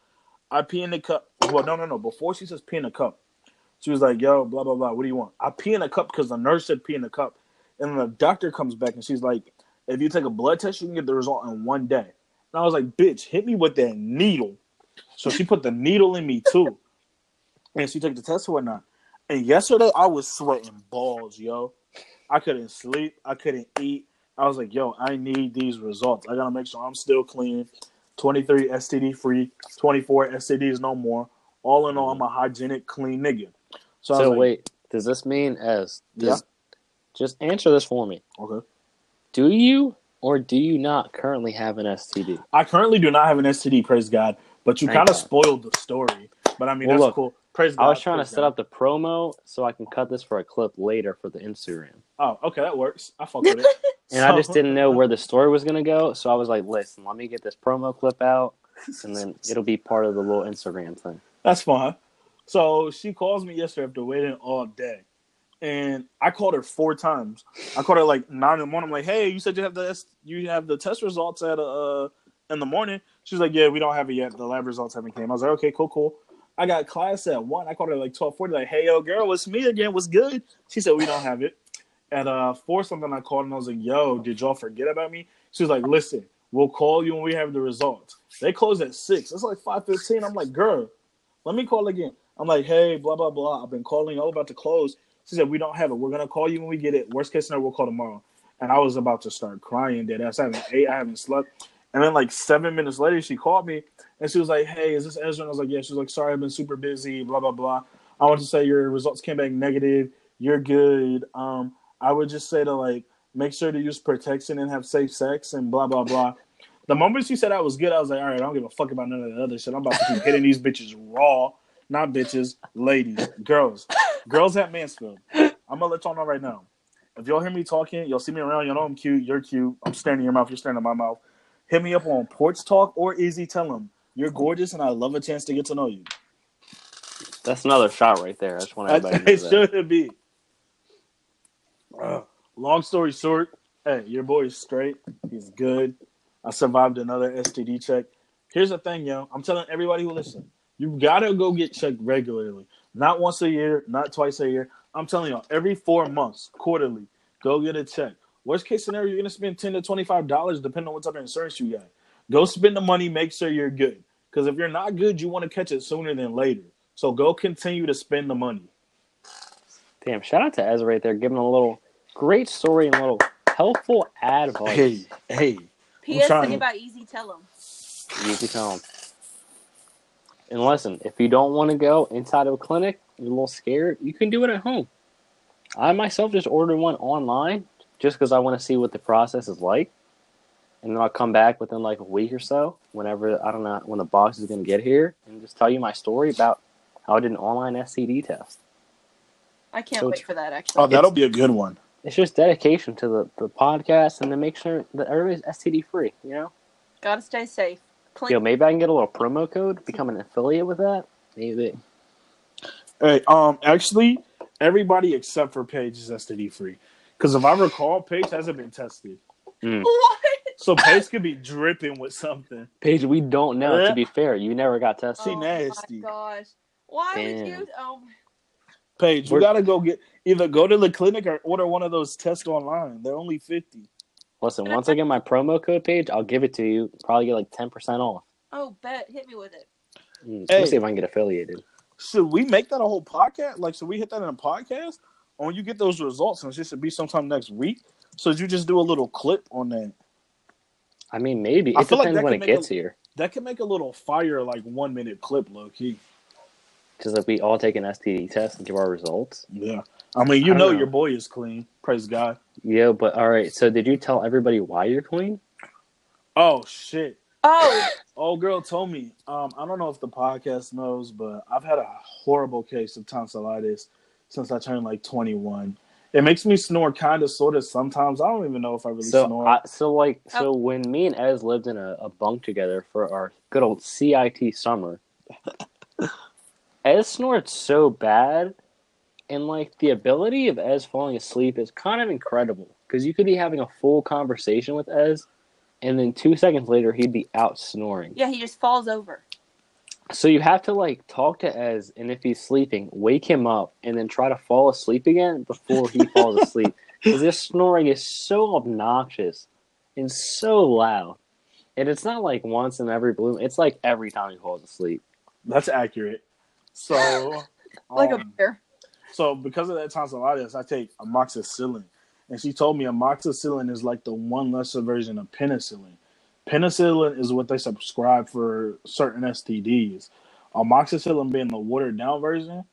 I pee in the cup. Well, no, no, no. Before she says pee in the cup, she was like, yo, blah, blah, blah. What do you want? I pee in the cup because the nurse said pee in the cup. And the doctor comes back and she's like, if you take a blood test, you can get the result in one day. And I was like, bitch, hit me with that needle. So she put the needle in me too. And she took the test or whatnot. And yesterday I was sweating balls, yo. I couldn't sleep. I couldn't eat. I was like, yo, I need these results. I gotta make sure I'm still clean. 23 STD free, 24 STDs no more. All in all, I'm a mm-hmm. hygienic, clean nigga. So, I So was like, wait, does this mean as does, Yeah. just answer this for me? okay. Do you or do you not currently have an STD? I currently do not have an STD, praise God, but you kind of spoiled the story. But I mean, Well, that's look, cool. Praise God. I was trying to set God. up the promo so I can cut this for a clip later for the Instagram. Oh, okay, that works. I fuck with it. And I just didn't know where the story was gonna go, so I was like, "Listen, let me get this promo clip out, and then it'll be part of the little Instagram thing." That's fine. So she calls me yesterday after waiting all day, and I called her four times. I called her like nine in the morning. I'm like, "Hey, you said you have the S- you have the test results at uh in the morning." She's like, "Yeah, we don't have it yet. The lab results haven't came." I was like, "Okay, cool, cool." I got class at one. I called her like twelve forty. Like, "Hey, yo, girl, it's me again. What's good?" She said, "We don't have it." At uh four something, I called and I was like, "Yo, did y'all forget about me?" She was like, "Listen, we'll call you when we have the results." They close at six. It's like five fifteen. I'm like, "Girl, let me call again." I'm like, "Hey, blah blah blah. I've been calling. All about to close." She said, "We don't have it. We're gonna call you when we get it. Worst case scenario, we'll call tomorrow." And I was about to start crying. Dead ass. I haven't ate. I haven't slept. And then like seven minutes later, she called me and she was like, "Hey, is this Ezra?" And I was like, "Yeah." She was like, "Sorry, I've been super busy." Blah blah blah. I want to say your results came back negative. You're good. Um, I would just say to like make sure to use protection and have safe sex and blah blah blah. The moment she said I was good, I was like, all right, I don't give a fuck about none of the other shit. I'm about to keep hitting these bitches raw. Not bitches, ladies, girls, girls at Mansfield. I'm gonna let y'all know right now. If y'all hear me talking, y'all see me around, y'all know I'm cute. You're cute. I'm standing in your mouth. You're standing in my mouth. Hit me up on Porch Talk or Easy Tell them you're gorgeous and I love a chance to get to know you. That's another shot right there. I just want everybody to know it that. should be. Uh, long story short, hey, your boy is straight. He's good. I survived another STD check. Here's the thing, yo. I'm telling everybody who listen, you gotta go get checked regularly. Not once a year, not twice a year. I'm telling y'all, every four months, quarterly, go get a check. Worst case scenario, you're gonna spend ten to twenty five dollars, depending on what type of insurance you got. Go spend the money, make sure you're good. Because if you're not good, you want to catch it sooner than later. So go continue to spend the money. Damn! Shout out to Ezra right there, giving a little great story and a little helpful advice. Hey, hey. P.S. trying. Think about easy tell them. You can tell 'em. And listen, if you don't want to go inside of a clinic, you're a little scared, you can do it at home. I myself just ordered one online just because I want to see what the process is like. And then I'll come back within like a week or so, whenever I don't know when the box is going to get here, and just tell you my story about how I did an online STD test. I can't So wait for that. Actually, Oh, that'll be a good one. It's just dedication to the, the podcast and to make sure that everybody's STD free. You know, gotta stay safe. Clean. yo, maybe I can get a little promo code, become an affiliate with that. Maybe. Hey, um, actually, everybody except for Paige is STD free. Because if I recall, Paige hasn't been tested, What? So Paige could be dripping with something. Paige, we don't know. Eh? To be fair, you never got tested. She oh nasty. my gosh! Why would you? Oh, Paige, you We're- gotta go get either go to the clinic or order one of those tests online. They're only fifty. Listen, once I get my promo code Paige, I'll give it to you. Probably get like ten percent off. oh, bet. Hit me with it. Mm, Hey. We'll see if I can get affiliated. Should we make that a whole podcast? Like, should we hit that in a podcast? Or when you get those results, and it should be sometime next week. So you just do a little clip on that. I mean, maybe I it feel like depends that when it make a- gets here. That could make a little fire, like one minute clip, low key. Because if we all take an STD test and give our results, Yeah. I mean, you I know, know. your boy is clean. Praise God. yeah. But all right, so did you tell everybody why you're clean? Oh shit. Oh, Old girl told me. Um, I don't know if the podcast knows, but I've had a horrible case of tonsillitis since I turned like 21. It makes me snore kind of, sort of. Sometimes I don't even know if I really So, snore. I, so like, Oh. so when me and Ez lived in a, a bunk together for our good old CIT summer, Ez snored so bad, and like the ability of Ez falling asleep is kind of incredible because you could be having a full conversation with Ez, and then two seconds later he'd be out snoring. yeah. He just falls over. So you have to like talk to Ez, and if he's sleeping, wake him up, and then try to fall asleep again before he falls asleep. Because this snoring is so obnoxious and so loud, and it's not like once in every blue. It's like every time he falls asleep. That's accurate. So, Like a um, bear. so because of that tonsillitis, I take amoxicillin, and she told me amoxicillin is like the one lesser version of penicillin. Penicillin is what they prescribe for certain STDs. Amoxicillin being the watered down version.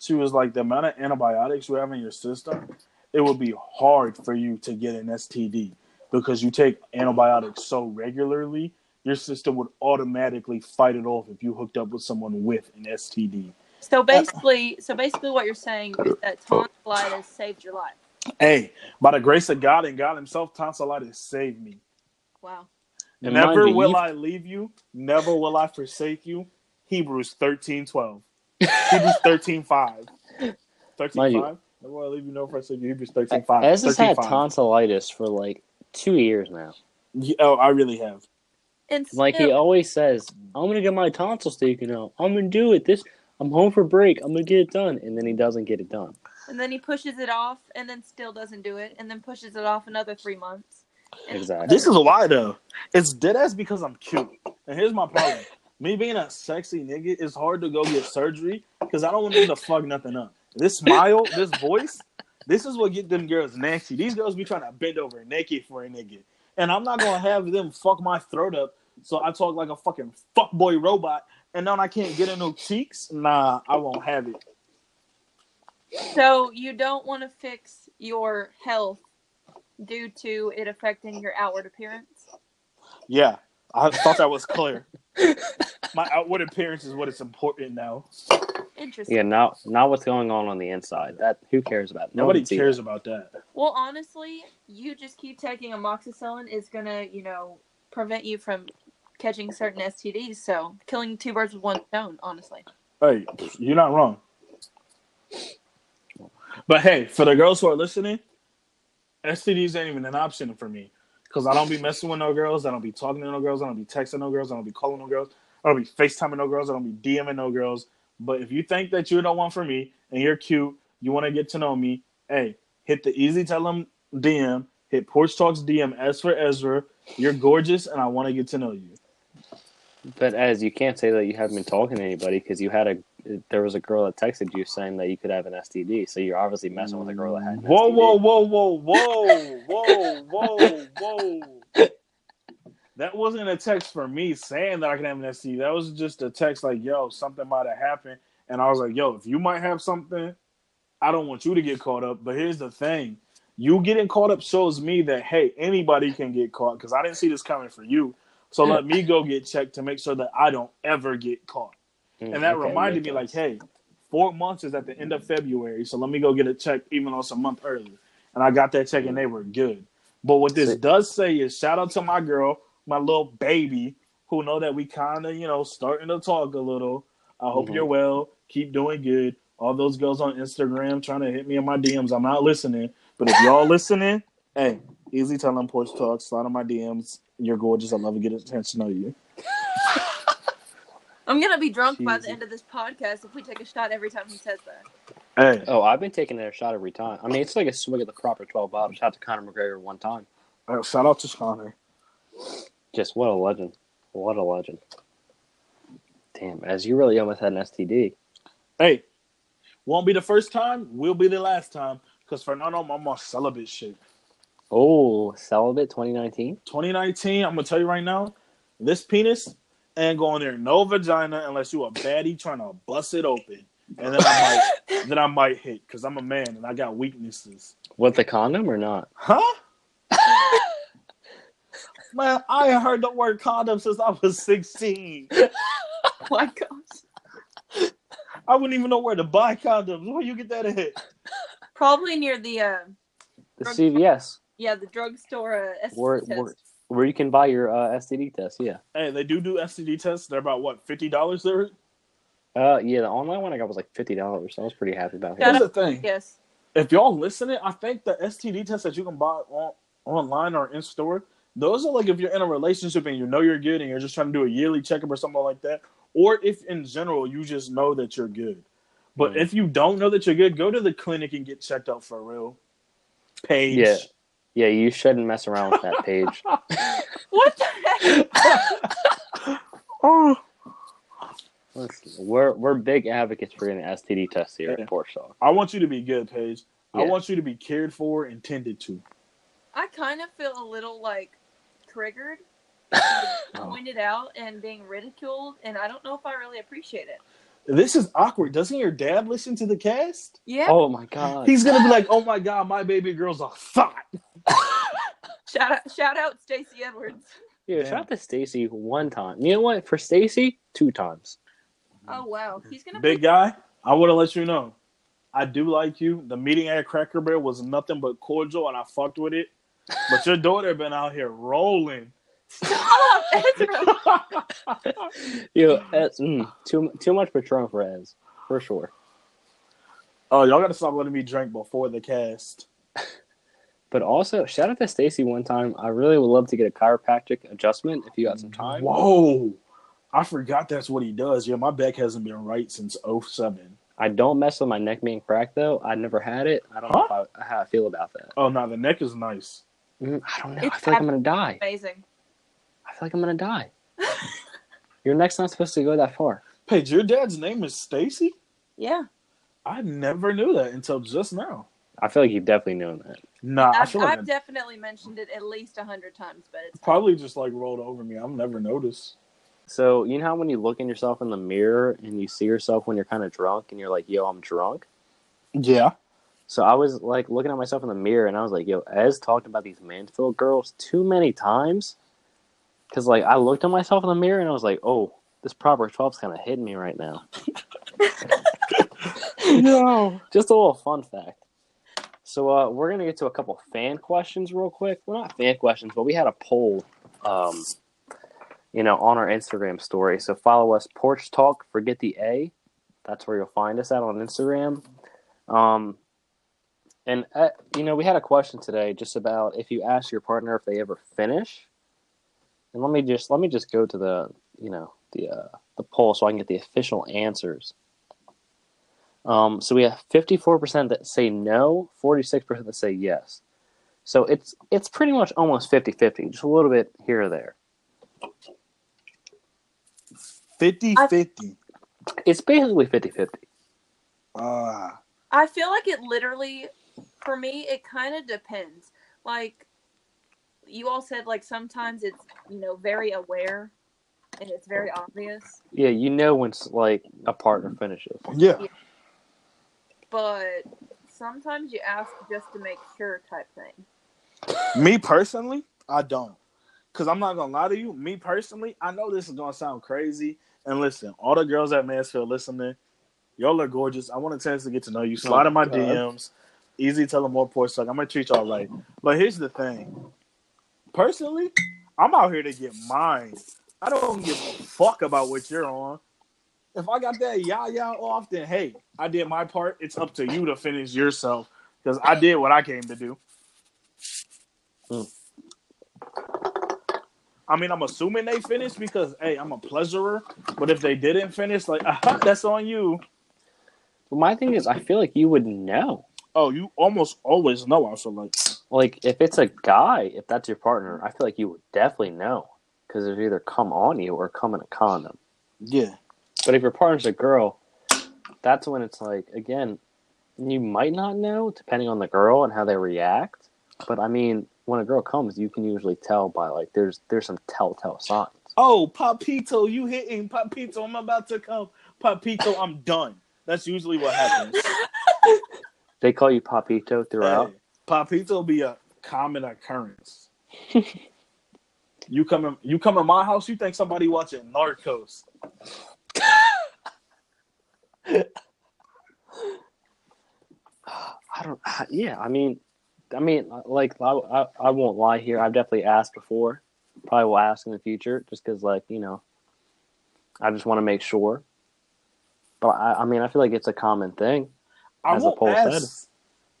She was like, the amount of antibiotics you have in your system, it would be hard for you to get an STD because you take antibiotics so regularly. Your system would automatically fight it off if you hooked up with someone with an STD. So basically, so basically, what you're saying is that tonsillitis saved your life. Hey, by the grace of God and God Himself, tonsillitis saved me. Wow. And Never you, will you've- I leave you. Never will I forsake you. Hebrews thirteen twelve. Hebrews thirteen five. Thirteen Mind you- five. Never will I leave you. Never forsake you. Hebrews thirteen five. Ez has had 13:5. tonsillitis for like two years now. Yeah, Oh, I really have. And Like he always says, "I'm gonna get my tonsils taken out. I'm gonna do it. This, I'm home for break. I'm gonna get it done," and then he doesn't get it done. and then he pushes it off, and then still doesn't do it, and then pushes it off another three months. And- Exactly. This is why though. It's dead ass because I'm cute. And here's my problem. Me being a sexy nigga, it's hard to go get surgery because I don't want them to fuck nothing up. This smile, this voice, this is what get them girls nasty. These girls be trying to bend over naked for a nigga. And I'm not gonna have them fuck my throat up so I talk like a fucking fuckboy robot and then I can't get in no cheeks. Nah, I won't have it. So you don't want to fix your health due to it affecting your outward appearance. Yeah. I thought that was clear. My outward appearance is what is important now. Interesting. Yeah, not not what's going on on the inside. That who cares about? No Nobody cares that. about that. Well, honestly, you just keep taking amoxicillin is gonna, you know, prevent you from catching certain STDs. So killing two birds with one stone, honestly. Hey, you're not wrong. But hey, for the girls who are listening, STDs ain't even an option for me because I don't be messing with no girls. I don't be talking to no girls. I don't be texting no girls. I don't be calling no girls. I don't be FaceTiming no girls. I don't be DMing no girls. But if you think that you're the one for me and you're cute, you want to get to know me, hey, hit the easy tell them DM, hit Porch Talks DM S for Ezra. You're gorgeous and I want to get to know you. But as you can't say that you haven't been talking to anybody because you had a there was a girl that texted you saying that you could have an STD. So you're obviously messing with a girl that had an Whoa, STD. whoa, whoa, whoa, whoa, whoa, whoa, whoa. That wasn't a text for me saying that I can have an STD. That was just a text like, yo, something might have happened. And I was like, yo, if you might have something, I don't want you to get caught up. But here's the thing You getting caught up shows me that hey, anybody can get caught because I didn't see this coming for you. So let me go get checked to make sure that I don't ever get caught. Mm, And that okay, reminded me, like, hey, four months is at the end of February, so let me go get a check, even though it's a month early. And I got that check, and they were good. But what this does say is, shout out to my girl, my little baby, who know that we kind of, you know, starting to talk a little. I hope Mhm. you're well. Keep doing good. All those girls on Instagram trying to hit me in my DMs. I'm not listening, but if y'all listening, hey, easy tell them porch talk. Slide on my DMs. You're gorgeous. I love to get attention on you. I'm gonna be drunk by the end of this podcast if we take a shot every time he says that. Hey, Oh, I've been taking a shot every time. I mean, it's like a swig of the proper 12 bottles. Shout out to Conor McGregor one time. uh, shout out to Conor. Just what a legend. What a legend. Damn, as you really almost had an STD. Hey, won't be the first time. Will be the last time. Because Fernando, I'm on celibate shit. Oh, celibate 2019? 2019, I'm gonna tell you right now, this penis ain't going there no vagina unless you a baddie trying to bust it open, and then I might then I might hit because I'm a man and I got weaknesses. With the condom or not? Huh? Man, I ain't heard the word condom since I was 16. Oh my gosh. I wouldn't even know where to buy condoms. Where you get that at? Probably near the uh The Drug- CVS, yeah the drugstore uh, STD where, test. where, where you can buy your uh, STD test. Yeah. Hey, they do do STD tests. They're about what fifty dollars there. Uh, yeah, the online one I got was like $50. So I was pretty happy about Shut Here's it. the thing. Yes. if y'all listening, I think the STD tests that you can buy on online or in store, those are like if you're in a relationship and you know you're good and you're just trying to do a yearly checkup or something like that, or if in general you just know that you're good. But Mhm. if you don't know that you're good, go to the clinic and get checked out for real. Paige. Yeah. Yeah, you shouldn't mess around with that Paige. What the heck? oh, Listen, we're we're big advocates for getting STD tests here Yeah. at Porch Talk. I want you to be good, Paige. I want you to be cared for and tended to. I kind of feel a little like triggered, Oh. pointed out, and being ridiculed, and I don't know if I really appreciate it. This is awkward. Doesn't your dad listen to the cast? Yeah. Oh my god. He's gonna be like, "Oh my god, my baby girl's a thought." Shout out, shout out, Stacey Edwards. Yeah, Yeah. shout out to Stacy one time. You know what? For Stacy, two times. Oh wow, he's gonna Big be guy, I want to let you know, I do like you. The meeting at Cracker Barrel was nothing but cordial, and I fucked with it. But your daughter been out here rolling. Stop, Ezra. Yo, Ez, mm, too too much Patron for Ez, for sure. oh, y'all gotta stop letting me drink before the cast. But also, shout out to Stacy one time. I really would love to get a chiropractic adjustment if you got some time. Whoa, I forgot that's what he does. Yeah, my back hasn't been right since 07. I don't mess with my neck being cracked though. I never had it. I don't know if I, how I feel about that. Oh no, the neck is nice. Mm, I don't know. I feel like I'm gonna die. amazing. I feel like I'm gonna die. Your neck's not supposed to go that far. Paige, your dad's name is Stacy. Yeah, I never knew that until just now. I feel like you've definitely known that. Nah, I I've, feel like I've definitely mentioned it at least a hundred times, but it's probably just like rolled over me. I've never noticed. So you know how when you look in yourself in the mirror and you see yourself when you're kind of drunk and you're like, "Yo, I'm drunk." Yeah. So I was like looking at myself in the mirror and I was like, "Yo, Ez talked about these Mansfield girls too many times." Because like I looked at myself in the mirror and I was like, "Oh, this proper 12's kind of hitting me right now." No. Just a little fun fact. So uh, we're gonna get to a couple fan questions real quick. Well, not fan questions, but we had a poll, um, you know, on our Instagram story. So follow us, Porch Talk. Forget the A. That's where you'll find us at on Instagram. Um, and uh, you know, we had a question today just about if you ask your partner if they ever finish. And let me just let me just go to the you know the uh, the poll so I can get the official answers. Um, so we have 54% that say no, 46% that say yes. So it's it's pretty much almost 50-50, just a little bit here or there. 50 I- 50. It's basically 50-50. Ah. I feel like it literally, for me, it kind of depends. Like, you all said, like, sometimes it's, you know, very aware and it's very obvious. Yeah, you know when like a partner finishes. Yeah. But sometimes you ask just to make sure type thing. Me personally, I don't. Cause I'm not gonna lie to you. Me personally, I know this is gonna sound crazy. And listen, all the girls at Mansfield listening, y'all are gorgeous. I want a chance to get to know you. Slide in my God. DMs. Easy tell them more porch suck. I'm gonna treat y'all right. But here's the thing. Personally, I'm out here to get mine. I don't give a fuck about what you're on. If I got that yah yah off, then hey, I did my part. It's up to you to finish yourself. Because I did what I came to do. Hmm. I mean, I'm assuming they finished because hey, I'm a pleasurer. But if they didn't finish, like aha, that's on you. But my thing is, I feel like you would know. Oh, you almost always know. I feel like Like if it's a guy, if that's your partner, I feel like you would definitely know because it either come on you or come in a condom. yeah. But if your partner's a girl, that's when it's like again, you might not know depending on the girl and how they react. But I mean, when a girl comes, you can usually tell by like there's there's some telltale signs. Oh, Papito, you hitting Papito? I'm about to come. Papito, I'm done. That's usually what happens. They call you Papito throughout. Hey, Papito be a common occurrence. you come in, you come in my house, you think somebody watching Narcos. I don't. Yeah, I mean, I mean, uh, like I, I, I won't lie here. I've definitely asked before. Probably will ask in the future, just because, like you know, I just want to make sure. But I, I mean, I feel like it's a common thing. I As the won't poll ask. said.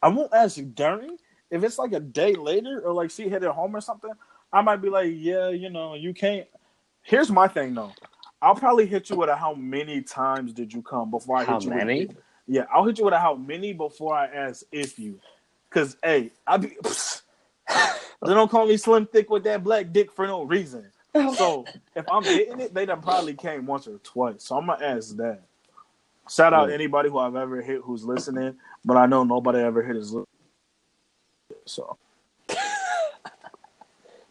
I won't ask during. If it's like a day later or like she hit it home or something, I might be like, yeah, you know, you can't. Here's my thing though. I'll probably hit you with a how many times did you come before I How hit you How many? with Yeah, I'll hit you with a how many before I ask if you. Cause hey, I be they don't call me slim thick with that black dick for no reason. So if I'm hitting it, they done probably came once or twice. So I'm gonna ask that. Shout out Mm. anybody who I've ever hit who's listening, but I know nobody ever hit his lip. So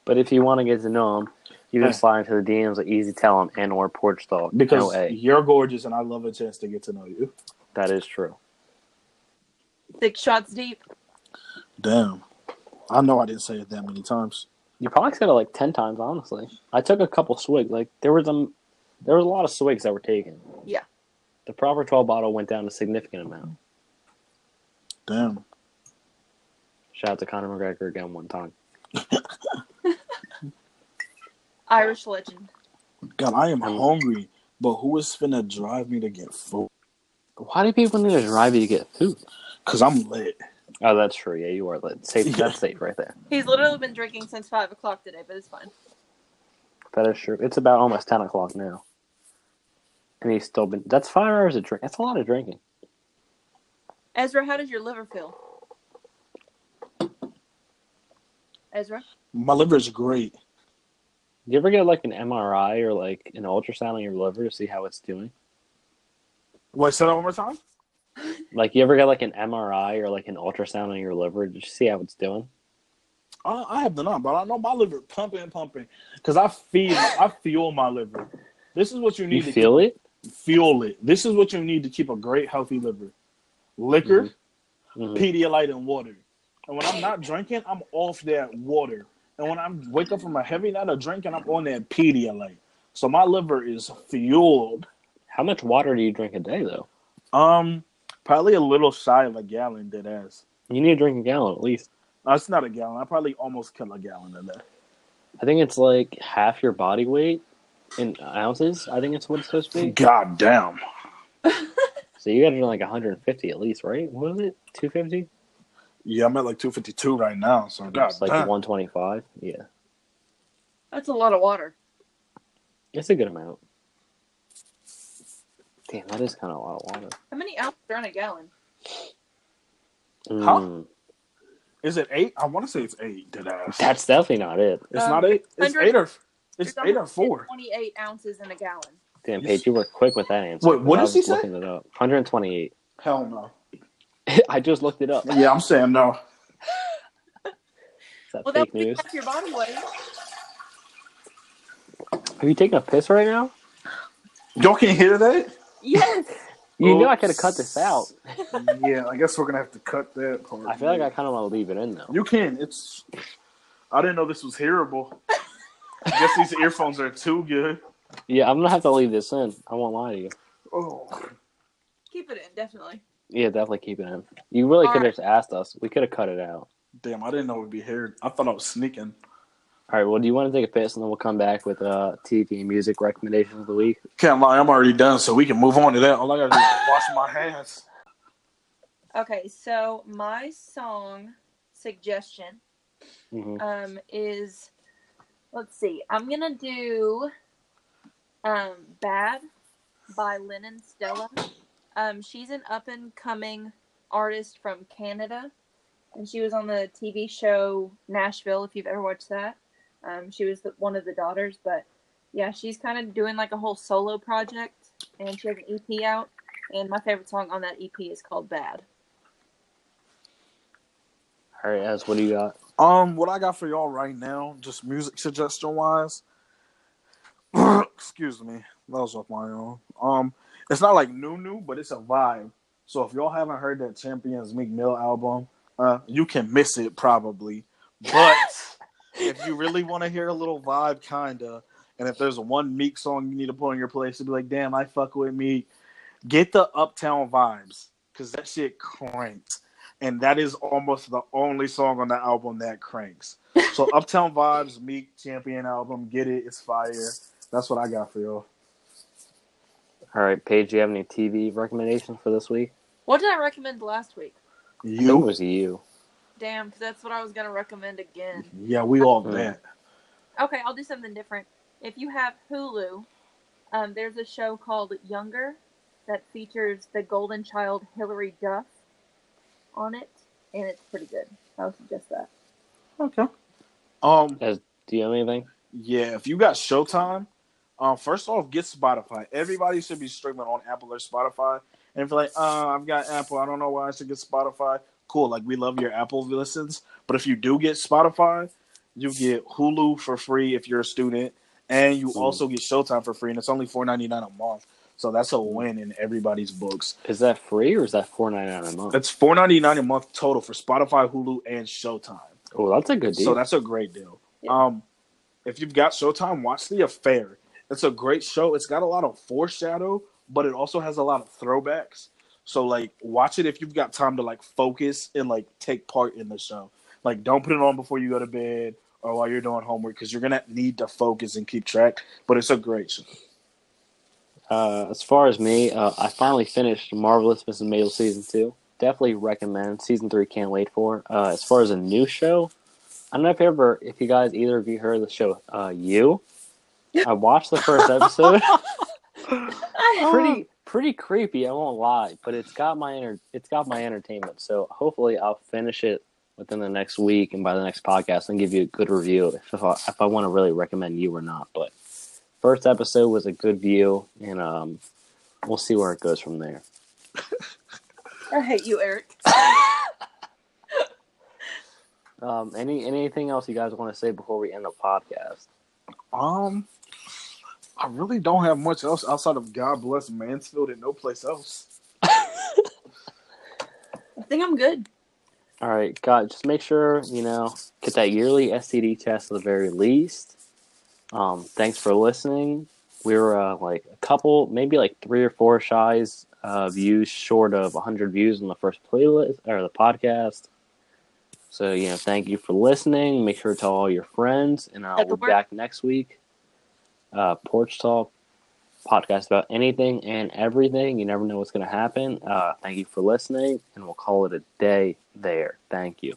But if you want to get to know them, you Yeah. can slide into the DMs of Easy Tell Tell 'em and or Porch Talk. because no you're gorgeous and I love a chance to get to know you. That is true. Six shots deep. Damn. I know I didn't say it that many times. You probably said it like ten times. Honestly, I took a couple swigs. Like there was um, there was a lot of swigs that were taken. Yeah. The proper twelve bottle went down a significant amount. Damn. Shout out to Conor McGregor again one time. Irish legend. God, I am hungry, but who is finna drive me to get food? Why do people need to drive you to get food? Cause I'm lit. Oh, that's true. Yeah, you are lit. Safe. Yeah. That's safe right there. He's literally been drinking since five o'clock today, but it's fine. That is true. It's about almost ten o'clock now, and he's still been. That's five hours of drink. That's a lot of drinking. Ezra, how does your liver feel? Ezra, My liver is great. You ever get like an MRI or like an ultrasound on your liver to see how it's doing? Wait, say that one more time. Like you ever get like an MRI or like an ultrasound on your liver to see how it's doing? Uh, I have not, but I know my liver pumping, pumping, because I feed, I fuel my liver. This is what you need You to feel it? keep, fuel it. This is what you need to keep a great, healthy liver: liquor, Mhm. Pedialyte, and water. And when I'm not drinking, I'm off that water. And when I wake up from a heavy night of drinking, I'm on that Pedialyte. So my liver is fueled. How much water do you drink a day though? Um, probably a little shy of a gallon. Dead ass. You need to drink a gallon at least. No, it's not a gallon. I probably almost kill a gallon a day. I think it's like half your body weight in ounces. I think it's what it's supposed to be. God damn. So you got to drink like 150 at least, right? What was it? 250? Yeah, I'm at like 252 right now. So God It's like 125. Yeah, that's a lot of water. it's a good amount. Damn, that is kind of a lot of water. How many ounces are in a gallon? Huh? Mm, Is it eight? I want to say it's eight. Dead ass. That's definitely not it. it's Um, not eight. It's 100 eight or it's eight or four. 28 ounces in a gallon. Damn, Paige, you were quick with that answer. Wait, what I did was she say? Looking it up. 128. Hell no. I just looked it up. Yeah, I'm saying no. that Well, that fake would news? half your body weight. Are you taking a piss right now? Y'all can't hear that? Yes. You know I could have cut this out. yeah, I guess we're gonna have to cut that part. I feel like I kind of want to leave it in though. You can. It's. I didn't know this was hearable. I guess these earphones are too good. Yeah, I'm gonna have to leave this in. I won't lie to you. Oh. Keep it in, definitely. Yeah, definitely keep it in. You really could have right. just asked us. We could have cut it out. Damn, I didn't know it would be here. I thought I was sneaking. All right. Well, do you want to take a piss and then we'll come back with uh, TV and music recommendations of the week? Can't lie, I'm already done, so we can move on to that. All I gotta do is wash my hands. Okay, so my song suggestion hmm um, is let's see, I'm gonna do um, "Bad" by Lennon Stella. Um, she's an up and coming artist from Canada, and she was on the TV show Nashville. If you've ever watched that, um, she was the, one of the daughters. But yeah, she's kind of doing like a whole solo project, and she has an EP out. And my favorite song on that EP is called "Bad." All right, Ez, what do you got? Um, what I got for y'all right now, just music suggestion wise. excuse me, that was off my own. Um, it's not like new new, but it's a vibe. So if y'all haven't heard that Champions Meek Mill album, uh, you can miss it probably. But if you really want to hear a little vibe, kinda, and if there's one Meek song you need to put on your place to be like, damn, I fuck with Meek, get the Uptown Vibes because that shit cranks, and that is almost the only song on the album that cranks. So Uptown Vibes, Meek Champion album, get it, it's fire. That's what I got for y'all. All right, Paige, do you have any TV recommendations for this week? What did I recommend last week? I think it You, was you. Damn, because that's what I was gonna recommend again. yeah, we all Mm. that. Okay, I'll do something different. If you have Hulu, um, there's a show called Younger that features the golden child Hilary Duff on it, and it's pretty good. I would suggest that. Okay. Um, Ez, do you have anything? Yeah, if you got Showtime, um, first off, get Spotify. Everybody should be streaming on Apple or Spotify. And if you're like, uh, I've got Apple, I don't know why I should get Spotify. Cool, like we love your Apple listens. But if you do get Spotify, you get Hulu for free if you're a student, and you Mm. also get Showtime for free, and it's only four ninety nine a month. So that's a win in everybody's books. Is that free or is that four ninety nine a month? That's four ninety nine a month total for Spotify, Hulu, and Showtime. Oh, that's a good deal. So that's a great deal. Yeah. Um, if you've got Showtime, watch The Affair. It's a great show. It's got a lot of foreshadow, but it also has a lot of throwbacks. So like, watch it if you've got time to like focus and like take part in the show. Like, don't put it on before you go to bed or while you're doing homework because you're gonna need to focus and keep track. But it's a great show. Uh, as far as me, uh, I finally finished Marvelous Mrs. Maisel season two. Definitely recommend. Season three, can't wait for. Uh, as far as a new show, I don't know if ever, if you guys either of you heard the show, uh, you. I watched the first episode. pretty, pretty creepy. I won't lie, but it's got my enter, it's got my entertainment. So hopefully, I'll finish it within the next week, and by the next podcast, and give you a good review if, if I, if I want to really recommend you or not. But first episode was a good view, and um, we'll see where it goes from there. I hate you, Eric. Um, any anything else you guys want to say before we end the podcast? Um, I really don't have much else outside of God bless Mansfield and no place else. I think I'm good. All right, God, just make sure you know get that yearly STD test at the very least. Um, thanks for listening. We were uh, like a couple, maybe like three or four shies uh, views short of 100 views on the first playlist or the podcast. So you know, thank you for listening. Make sure to tell all your friends, and uh, we'll be back next week. Uh, Porch Talk podcast about anything and everything. You never know what's going to happen. Uh, thank you for listening, and we'll call it a day there. Thank you.